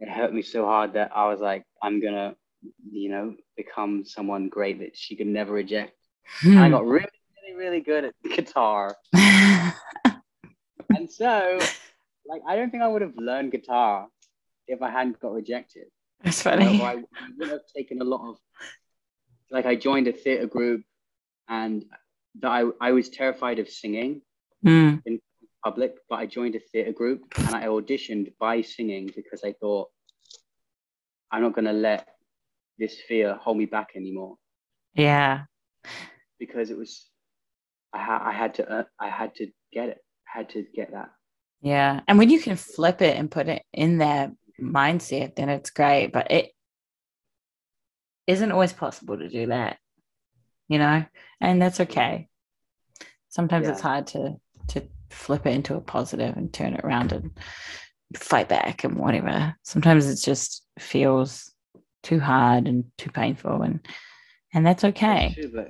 it hurt me so hard that I was like, I'm gonna, you know, become someone great that she could never reject. And I got really, really, really good at <laughs> guitar. <laughs> And so, like, I don't think I would have learned guitar if I hadn't got rejected. That's funny. or I would have taken a lot of, like, I joined a theatre group and that I, I was terrified of singing Mm, in public, but I joined a theatre group and I auditioned by singing because I thought, I'm not going to let this fear hold me back anymore. yeah. because it was I, ha- I had to uh, I had to get it I had to get that Yeah. And when you can flip it and put it in that mindset, then it's great. But it isn't always possible to do that, you know? And that's okay. Sometimes it's hard to to flip it into a positive and turn it around and fight back and whatever. Sometimes it just feels too hard and too painful and and that's okay. True,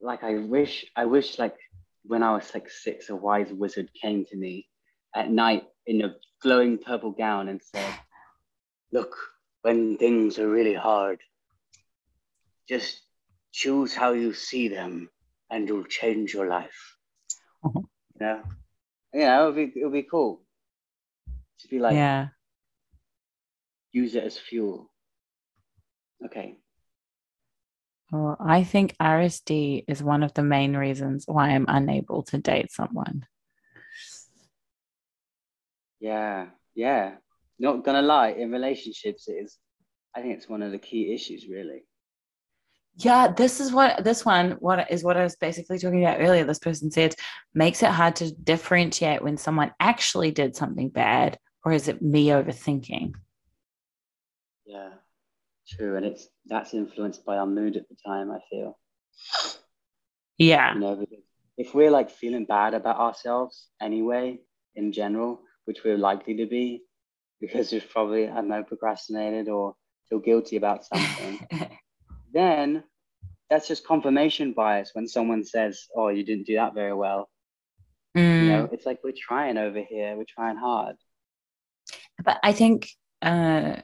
like I wish I wish like when I was like six, a wise wizard came to me at night in a glowing purple gown and said, <sighs> Look, when things are really hard, just choose how you see them and you'll change your life. Uh-huh. <laughs> Yeah. Yeah, it'll be it'll be cool. To be like yeah. use it as fuel. Okay. Well, I think RSD is one of the main reasons why I'm unable to date someone. Yeah, yeah. Not gonna lie, in relationships, it is. I think it's one of the key issues, really. Yeah, this is what this one what is what I was basically talking about earlier. This person said makes it hard to differentiate when someone actually did something bad or is it me overthinking? Yeah, true, and it's that's influenced by our mood at the time. I feel. Yeah. You know, if we're like feeling bad about ourselves anyway, in general, which we're likely to be, because we've probably I don't know procrastinated or feel guilty about <laughs> something, then that's just confirmation bias when someone says, "Oh, you didn't do that very well." Mm. You know, it's like we're trying over here, we're trying hard. But I think, uh,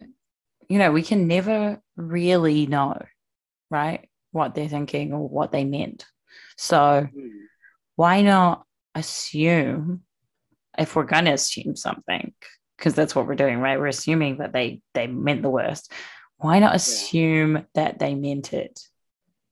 you know, we can never really know, right, what they're thinking or what they meant. So Hmm. why not assume if we're going to assume something, because that's what we're doing, right? We're assuming that they they meant the worst. Why not assume that they meant it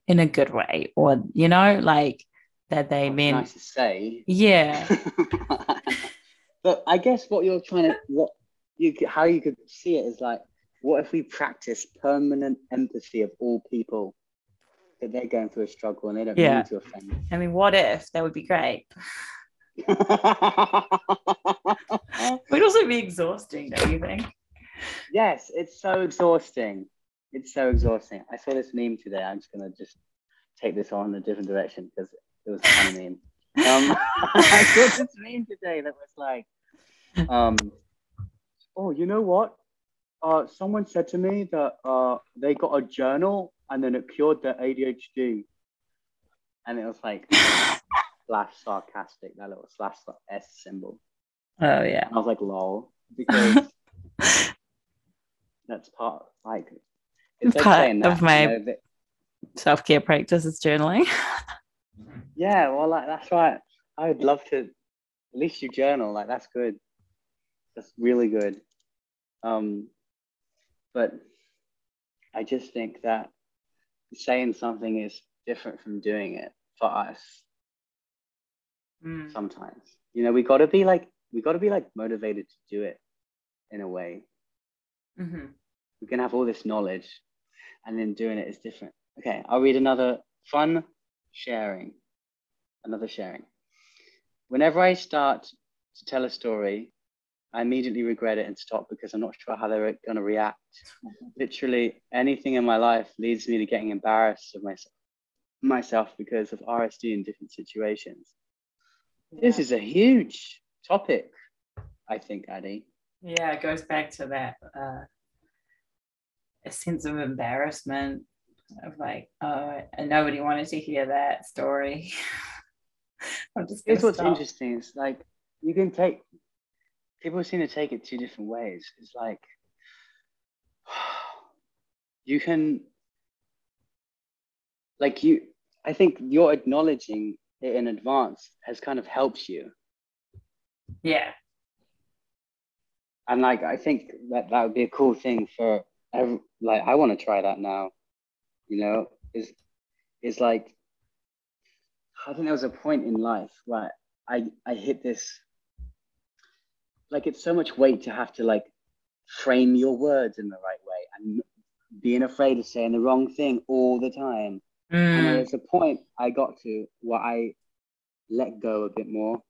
in a good way, or you know, like that they Well, meant, nice to say. yeah, <laughs> but I guess what you're trying to what you how you could see it is like, what if we practice permanent empathy of all people that they're going through a struggle and they don't Yeah. mean to offend. I mean, what if that would be great? <laughs> It would also be exhausting, don't you think? Yes, it's so exhausting. It's so exhausting. I saw this meme today. I'm just gonna just take this on in a different direction because it was a funny meme. Um, <laughs> I saw this meme today that was like, um, oh, you know what? Uh, someone said to me that uh, they got a journal and then it cured their ADHD. And it was like <laughs> slash sarcastic, that little slash S symbol. Oh yeah. And I was like, lol, because that's part like it's Part of my- you know, that- Self care practice is journaling. <laughs> yeah, well, like that's right. I would love to. At least you journal, like that's good. That's really good. Um, but I just think that saying something is different from doing it for us. Mm. Sometimes, you know, we got to be like we got to be like motivated to do it in a way. Mhm. we can have all this knowledge and then doing it is different. Okay, I'll read another fun sharing. Another sharing. Whenever I start to tell a story, I immediately regret it and stop because I'm not sure how they're going to react. Literally anything in my life leads me to getting embarrassed of myself, myself because of RSD in different situations. This is a huge topic, I think, Addie. Yeah, it goes back to that uh, a sense of embarrassment of like, oh, and nobody wanted to hear that story. <laughs> I'm just Here's what's interesting. It's like you can take people seem to take it two different ways. It's like <sighs> you can like you I think you're acknowledging it in advance has kind of helped you. Yeah, And like I think that that would be a cool thing for every, like I want to try that now. You know, is is like I think there was a point in life where I I hit this like it's so much weight to have to like frame your words in the right way and being afraid of saying the wrong thing all the time. And Mm, was a point I got to where I let go a bit more.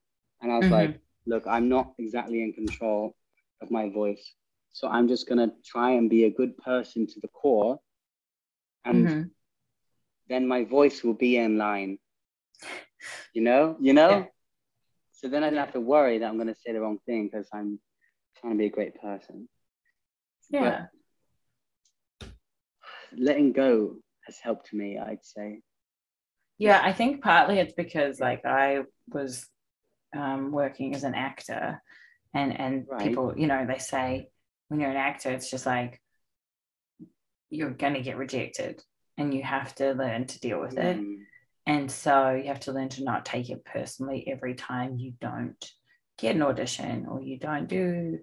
And I was Mhm. like, look, I'm not exactly in control of my voice. So I'm just going to try and be a good person to the core. And mhm. then my voice will be in line. You know? You know? Yeah. So then I don't have to worry that I'm going to say the wrong thing because I'm trying to be a great person. yeah. letting go has helped me, I'd say. Yeah, I think partly it's because like I was um, working as an actor, and and Right. people, you know, they say when you're an actor, it's just like you're going to get rejected, and you have to learn to deal with it. Mm, And so you have to learn to not take it personally every time you don't get an audition or you don't do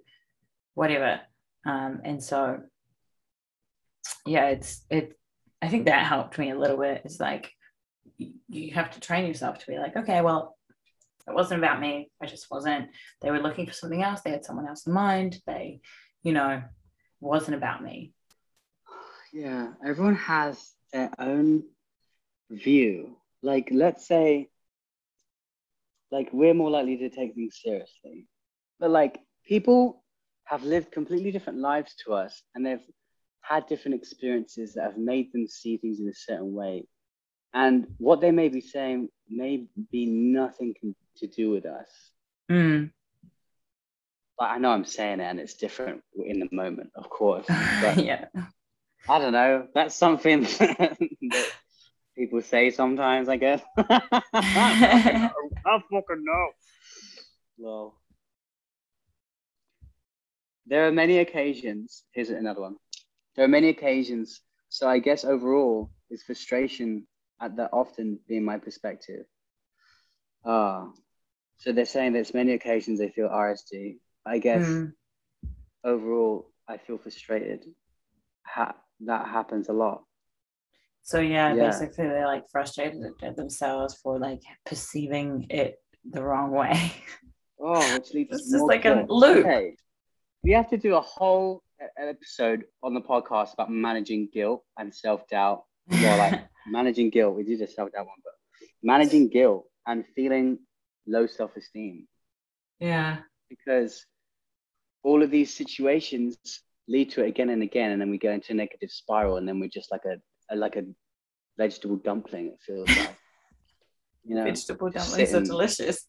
whatever. Um, and so, yeah, it's it. I think that helped me a little bit. It's like you have to train yourself to be like, okay, well, it wasn't about me. I just wasn't. They were looking for something else. They had someone else in mind. They, you know, wasn't about me. Yeah, everyone has their own view. Like, let's say, like, we're more likely to take things seriously. But, like, people have lived completely different lives to us and they've had different experiences that have made them see things in a certain way. And what they may be saying may be nothing to do with us. Mm. Like, I know I'm saying it and it's different in the moment, of course. <laughs> But yeah. I don't know. That's something <laughs> that people say sometimes, I guess. <laughs> I fucking know. Well, there are many occasions. Here's another one. There are many occasions. So I guess overall, is frustration at that often being my perspective. Ah, so they're saying there's many occasions they feel RSD. I guess Mm. overall, I feel frustrated. Ha- that happens a lot. So yeah, Yeah. basically they're like frustrated at themselves for like perceiving it the wrong way. <laughs> Oh, which leads just more like a loop. Okay. We have to do a whole episode on the podcast about managing guilt and self doubt. Well, like <laughs> managing guilt. We did a self doubt one, but managing guilt and feeling low self esteem yeah. because all of these situations lead to it again and again, and then we go into a negative spiral, and then we're just like a, a like a vegetable dumpling. It feels like, <laughs> you know. Vegetable just dumplings are delicious.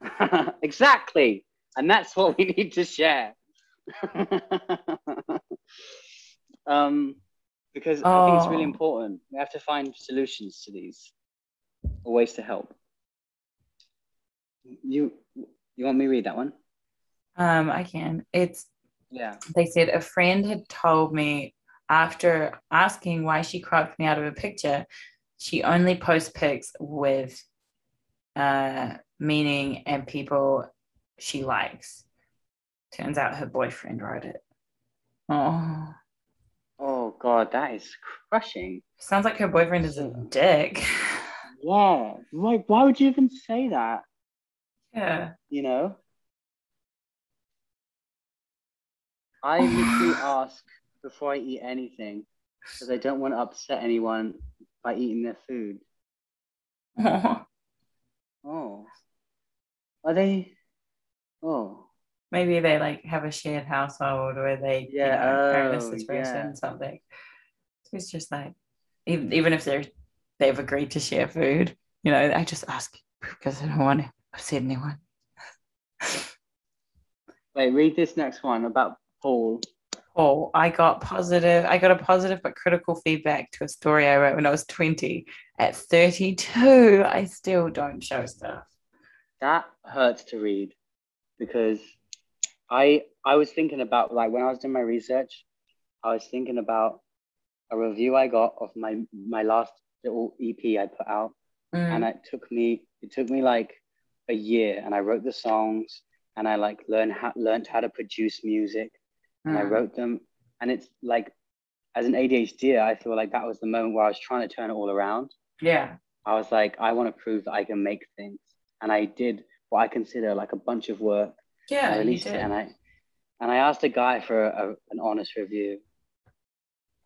<laughs> exactly. And that's what we need to share. <laughs> um, because I think it's really Oh. important. We have to find solutions to these or ways to help. You you want me to read that one? Um, I can. It's Yeah. they said a friend had told me after asking why she cropped me out of a picture, she only posts pics with uh meaning and people she likes. Turns out her boyfriend wrote it. Oh, Oh God, that is crushing. sounds like her boyfriend is a dick. Yeah. Why why would you even say that? yeah. you know i literally <sighs> ask before i eat anything because i don't want to upset anyone by eating their food <laughs> oh are they oh Maybe they like have a shared household where they Yeah, you know, are in a oh, situation yeah. something. So it's just like even even if they're they've agreed to share food, you know, I just ask because I don't want to upset anyone. wait read this next one about paul paul I got positive. I got a positive but critical feedback to a story I wrote when I was 20. At 32, I still don't show stuff. that hurts to read because i i was thinking about like when i was doing my research i was thinking about a review i got of my my last little ep i put out Mm. and it took me it took me like a year and i wrote the songs and i like learned how learned how to produce music and i Mm. wrote them and it's like as an adhd i feel like that was the moment where i was trying to turn it all around yeah. i was like i want to prove that i can make things and i did what i consider like a bunch of work Yeah. I released it and I and I asked a guy for a, an honest review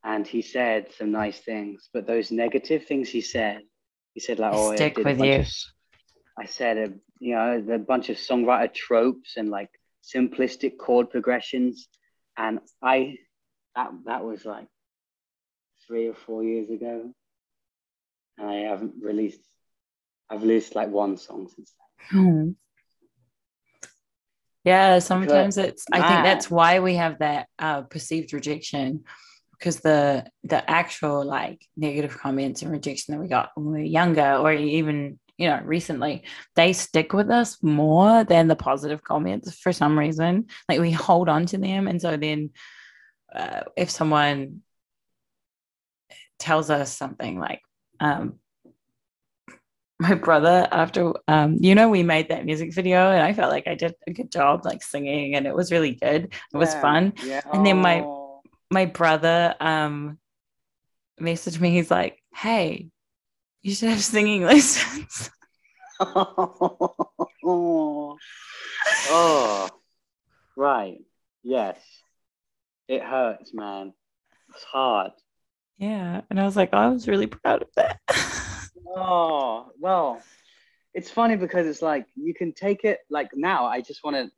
and he said some nice things but those negative things he said he said like oh I stick did with you. of I said a, you know a bunch of songwriter tropes and like simplistic chord progressions and I that that was like three or four years ago and I haven't released I've released like one song since then. Hmm. Yeah, sometimes it's, I think that's why we have that uh, perceived rejection because the the actual like negative comments and rejection that we got when we were younger or even you know recently they stick with us more than the positive comments for some reason. Like we hold on to them and so then uh, if someone tells us something like um, my brother after um, you know we made that music video and i felt like i did a good job like singing and it was really good. It yeah, was fun. Yeah. and then my my brother um messaged me. He's like hey you should have singing <laughs> lessons. Oh. <laughs> oh right. Yes. It hurts man. It's hard. Yeah. And i was like i was really proud of that <laughs> Oh, well, it's funny because it's like you can take it like now. I just want to.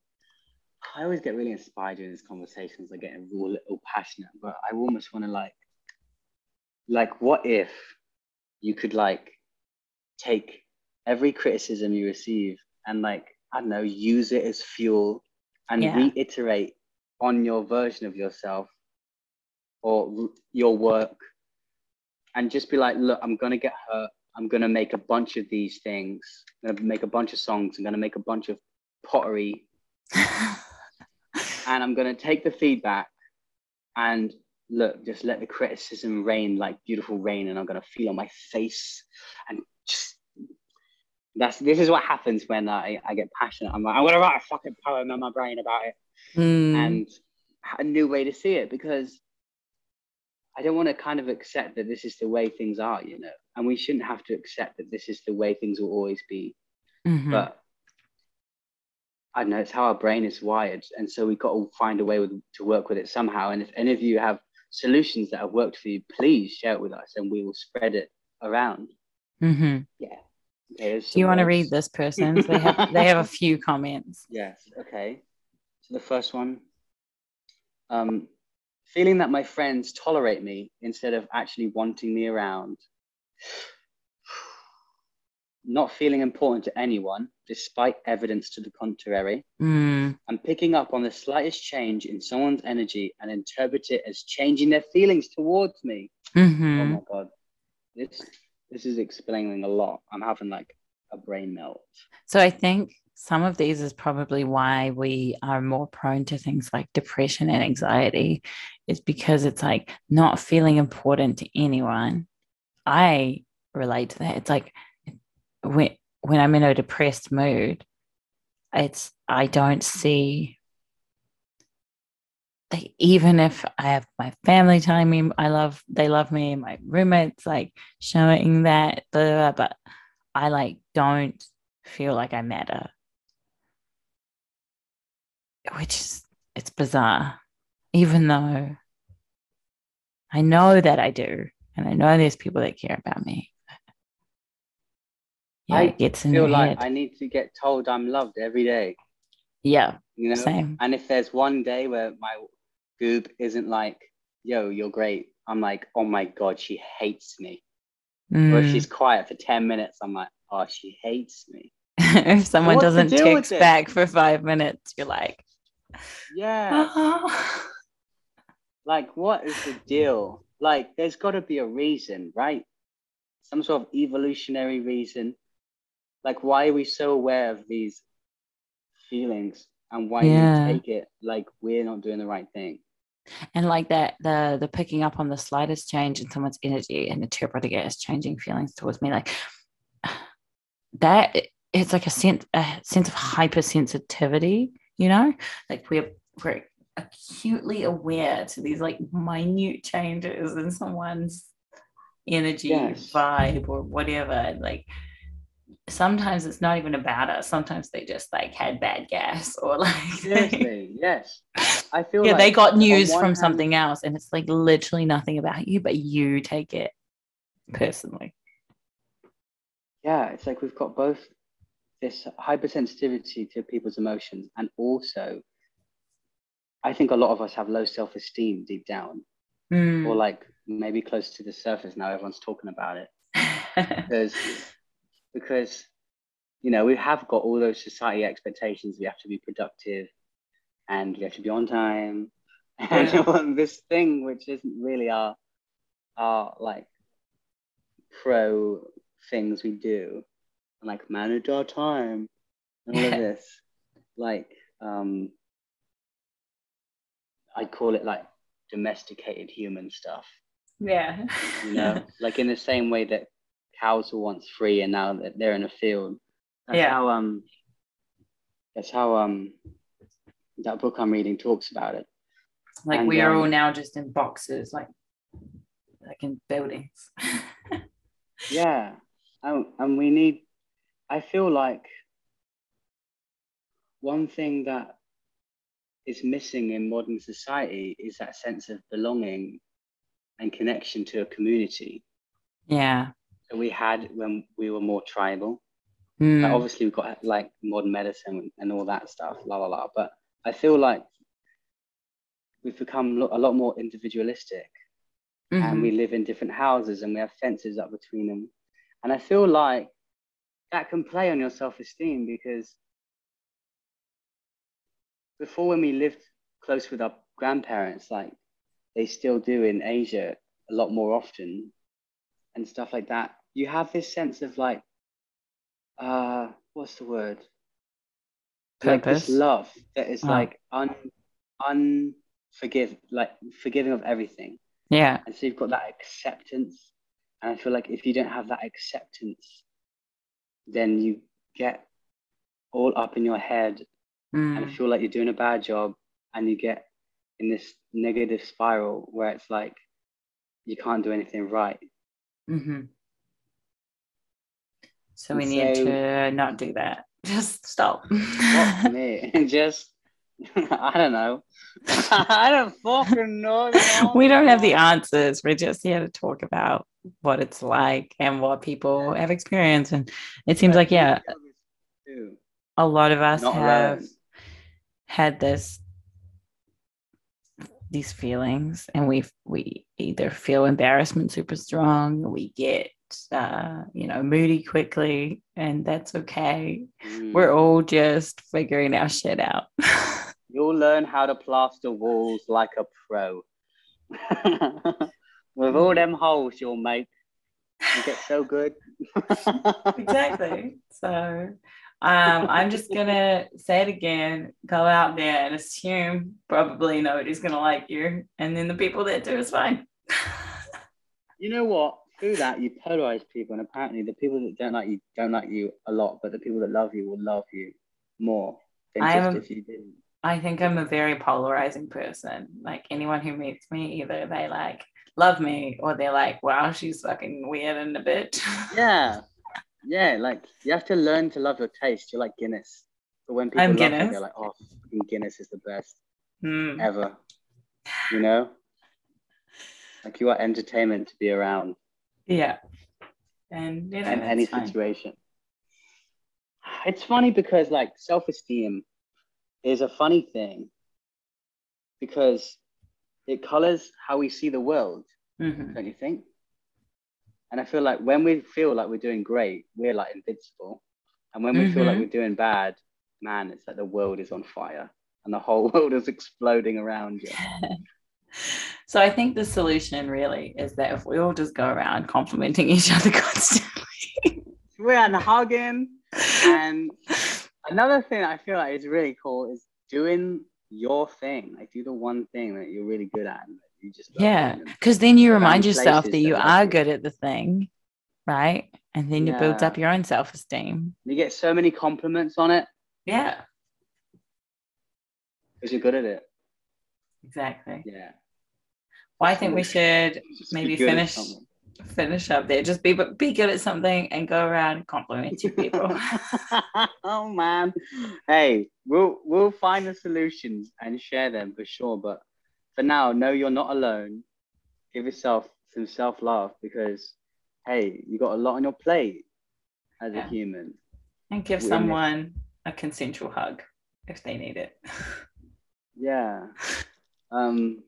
I always get really inspired during these conversations. I get a little passionate, but I almost want to like, like, what if you could like take every criticism you receive and like I don't know, use it as fuel and yeah. reiterate on your version of yourself or your work and just be like, look, I'm gonna get hurt. I'm gonna make a bunch of these things. I'm gonna make a bunch of songs. I'm gonna make a bunch of pottery, <laughs> and I'm gonna take the feedback and look, just let the criticism rain like beautiful rain, and I'm gonna feel on my face and just. That's this is what happens when I, I get passionate. I'm like, I'm gonna write a fucking poem in my brain about it, mm. and a new way to see it because I don't want to kind of accept that this is the way things are, you know, and we shouldn't have to accept that this is the way things will always be. Mm-hmm. But I don't know it's how our brain is wired, and so we've got to find a way with, to work with it somehow. And if any of you have solutions that have worked for you, please share it with us, and we will spread it around. Mm-hmm. Yeah. Okay, Do you want to read this person's? They have they have a <laughs> few comments. Yes. Okay. So the first one. Um, feeling that my friends tolerate me instead of actually wanting me around. <sighs> Not feeling important to anyone, despite evidence to the contrary. Mm. And picking up on the slightest change in someone's energy and interpret it as changing their feelings towards me. Mm-hmm. Oh my God. This, this is explaining a lot. I'm having like a brain melt. So I think some of these is probably why we are more prone to things like depression and anxiety is because it's like not feeling important to anyone. I relate to that. It's like when when i'm in a depressed mood it's i don't see like even if i have my family telling me i love they love me my roommates like showing that blah, blah, blah, but i like don't feel like i matter which is it's bizarre, even though I know that I do, and I know there's people that care about me. Yeah, I it feel like head. I need to get told I'm loved every day. Yeah, you know. Same. And if there's one day where my goob isn't like, "Yo, you're great," I'm like, "Oh my god, she hates me." Mm. Or if she's quiet for ten minutes, I'm like, "Oh, she hates me." <laughs> if someone doesn't text back for five minutes, you're like, yeah. like, what is the deal? Like, there's got to be a reason, right? Some sort of evolutionary reason. Like, why are we so aware of these feelings and why yeah. we take it like we're not doing the right thing? and like that the the picking up on the slightest change in someone's energy and interpreting it as changing feelings towards me like <sighs> that it's like a sense a sense of hypersensitivity you know? Like we're we're acutely aware to these like minute changes in someone's energy yes. vibe or whatever. Like sometimes it's not even about us. Sometimes they just like had bad gas or <laughs> like Seriously, yes. I feel yeah like they got news from hand, something else and it's like literally nothing about you but you take it personally. Yeah it's like we've got both this hypersensitivity to people's emotions and also i think a lot of us have low self-esteem deep down mm. or like maybe close to the surface now everyone's talking about it <laughs> because because you know we have got all those society expectations we have to be productive and we have to be on time <laughs> and Yeah. this thing which isn't really our our like pro things we do, like manage our time and all of this, like um, I call it like domesticated human stuff. Yeah. You know, <laughs> like in the same way that cows were once free and now that they're in a field. That's Yeah. how um that's how um that book I'm reading talks about it. like And, we are all um, now just in boxes, like like in buildings. <laughs> Yeah. And, and we need I feel like one thing that is missing in modern society is that sense of belonging and connection to a community yeah. that we had when we were more tribal. Mm. Like, obviously, we've got like modern medicine and all that stuff, la la la. But I feel like we've become a lot more individualistic, and Mhm. we live in different houses, and we have fences up between them. And I feel like that can play on your self-esteem because before, when we lived close with our grandparents, like they still do in Asia a lot more often, and stuff like that, you have this sense of like uh what's the word like this love that is Oh. like un unforgive like forgiving of everything yeah. and so you've got that acceptance and i feel like if you don't have that acceptance then you get all up in your head and Mm. feel like you're doing a bad job and you get in this negative spiral where it's like you can't do anything right hmm So we And need so- to not do that. <laughs> Just stop. <laughs> Me. <laughs> Just I don't know. I don't fucking know. we don't have the answers. We're just here to talk about what it's like and what people have experienced. And it seems like, yeah, a lot of us Not have alone. had this these feelings and we we either feel embarrassment super strong we get uh you know moody quickly and that's okay Mm. we're all just figuring our shit out You'll learn how to plaster walls like a pro. <laughs> With all them holes you'll make, you get so good. <laughs> exactly so um i'm just gonna say it again go out there and assume probably nobody's gonna like you and then the people that do is fine <laughs> You know what? Through that, you polarize people, and apparently, the people that don't like you don't like you a lot, but the people that love you will love you more than I just if you didn't. I think I'm a very polarizing person. Like anyone who meets me, either they like love me or they're like, wow, she's fucking weird and a bit. Yeah, <laughs> yeah. Like you have to learn to love your taste. You're like Guinness, but when people I'm Guinness. they're like, "Oh, Guinness is the best Hmm. ever." You know, like you are entertainment to be around Yeah. And you know, in any fine. situation. It's funny because like self-esteem is a funny thing because it colors how we see the world, Mhm. don't you think? And I feel like when we feel like we're doing great, we're like invincible. And when we feel like Mhm. we're doing bad, man, it's like the world is on fire and the whole <laughs> world is exploding around you. <laughs> So I think the solution really is that if we all just go around complimenting each other <laughs> constantly. We're and hugging. And another thing I feel like is really cool is doing your thing. Like do the one thing that you're really good at. And you just yeah. Because then you remind yourself that you that are good at the thing. Right. And then it builds Yeah. up your own self-esteem. You get so many compliments on it Yeah. because you're good at it. Exactly. Yeah. Well, I think we should maybe finish. Finish up there. Just be be good at something and go around complimenting people. <laughs> oh man. Hey, we'll we'll find the solutions and share them for sure. But for now, know you're not alone. Give yourself some self-love because hey, you got a lot on your plate as Yeah. a human. and give We're in someone a consensual hug if they need it. Yeah. <laughs> Um,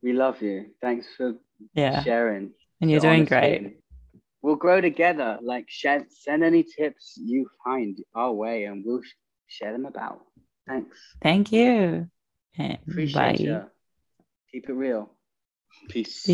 we love you. Thanks for Yeah. sharing. And you're your doing honesty. great. We'll grow together. Like, share, send any tips you find our way, and we'll sh- share them about. Thanks. Thank you. And Appreciate bye. you. Keep it real. Peace.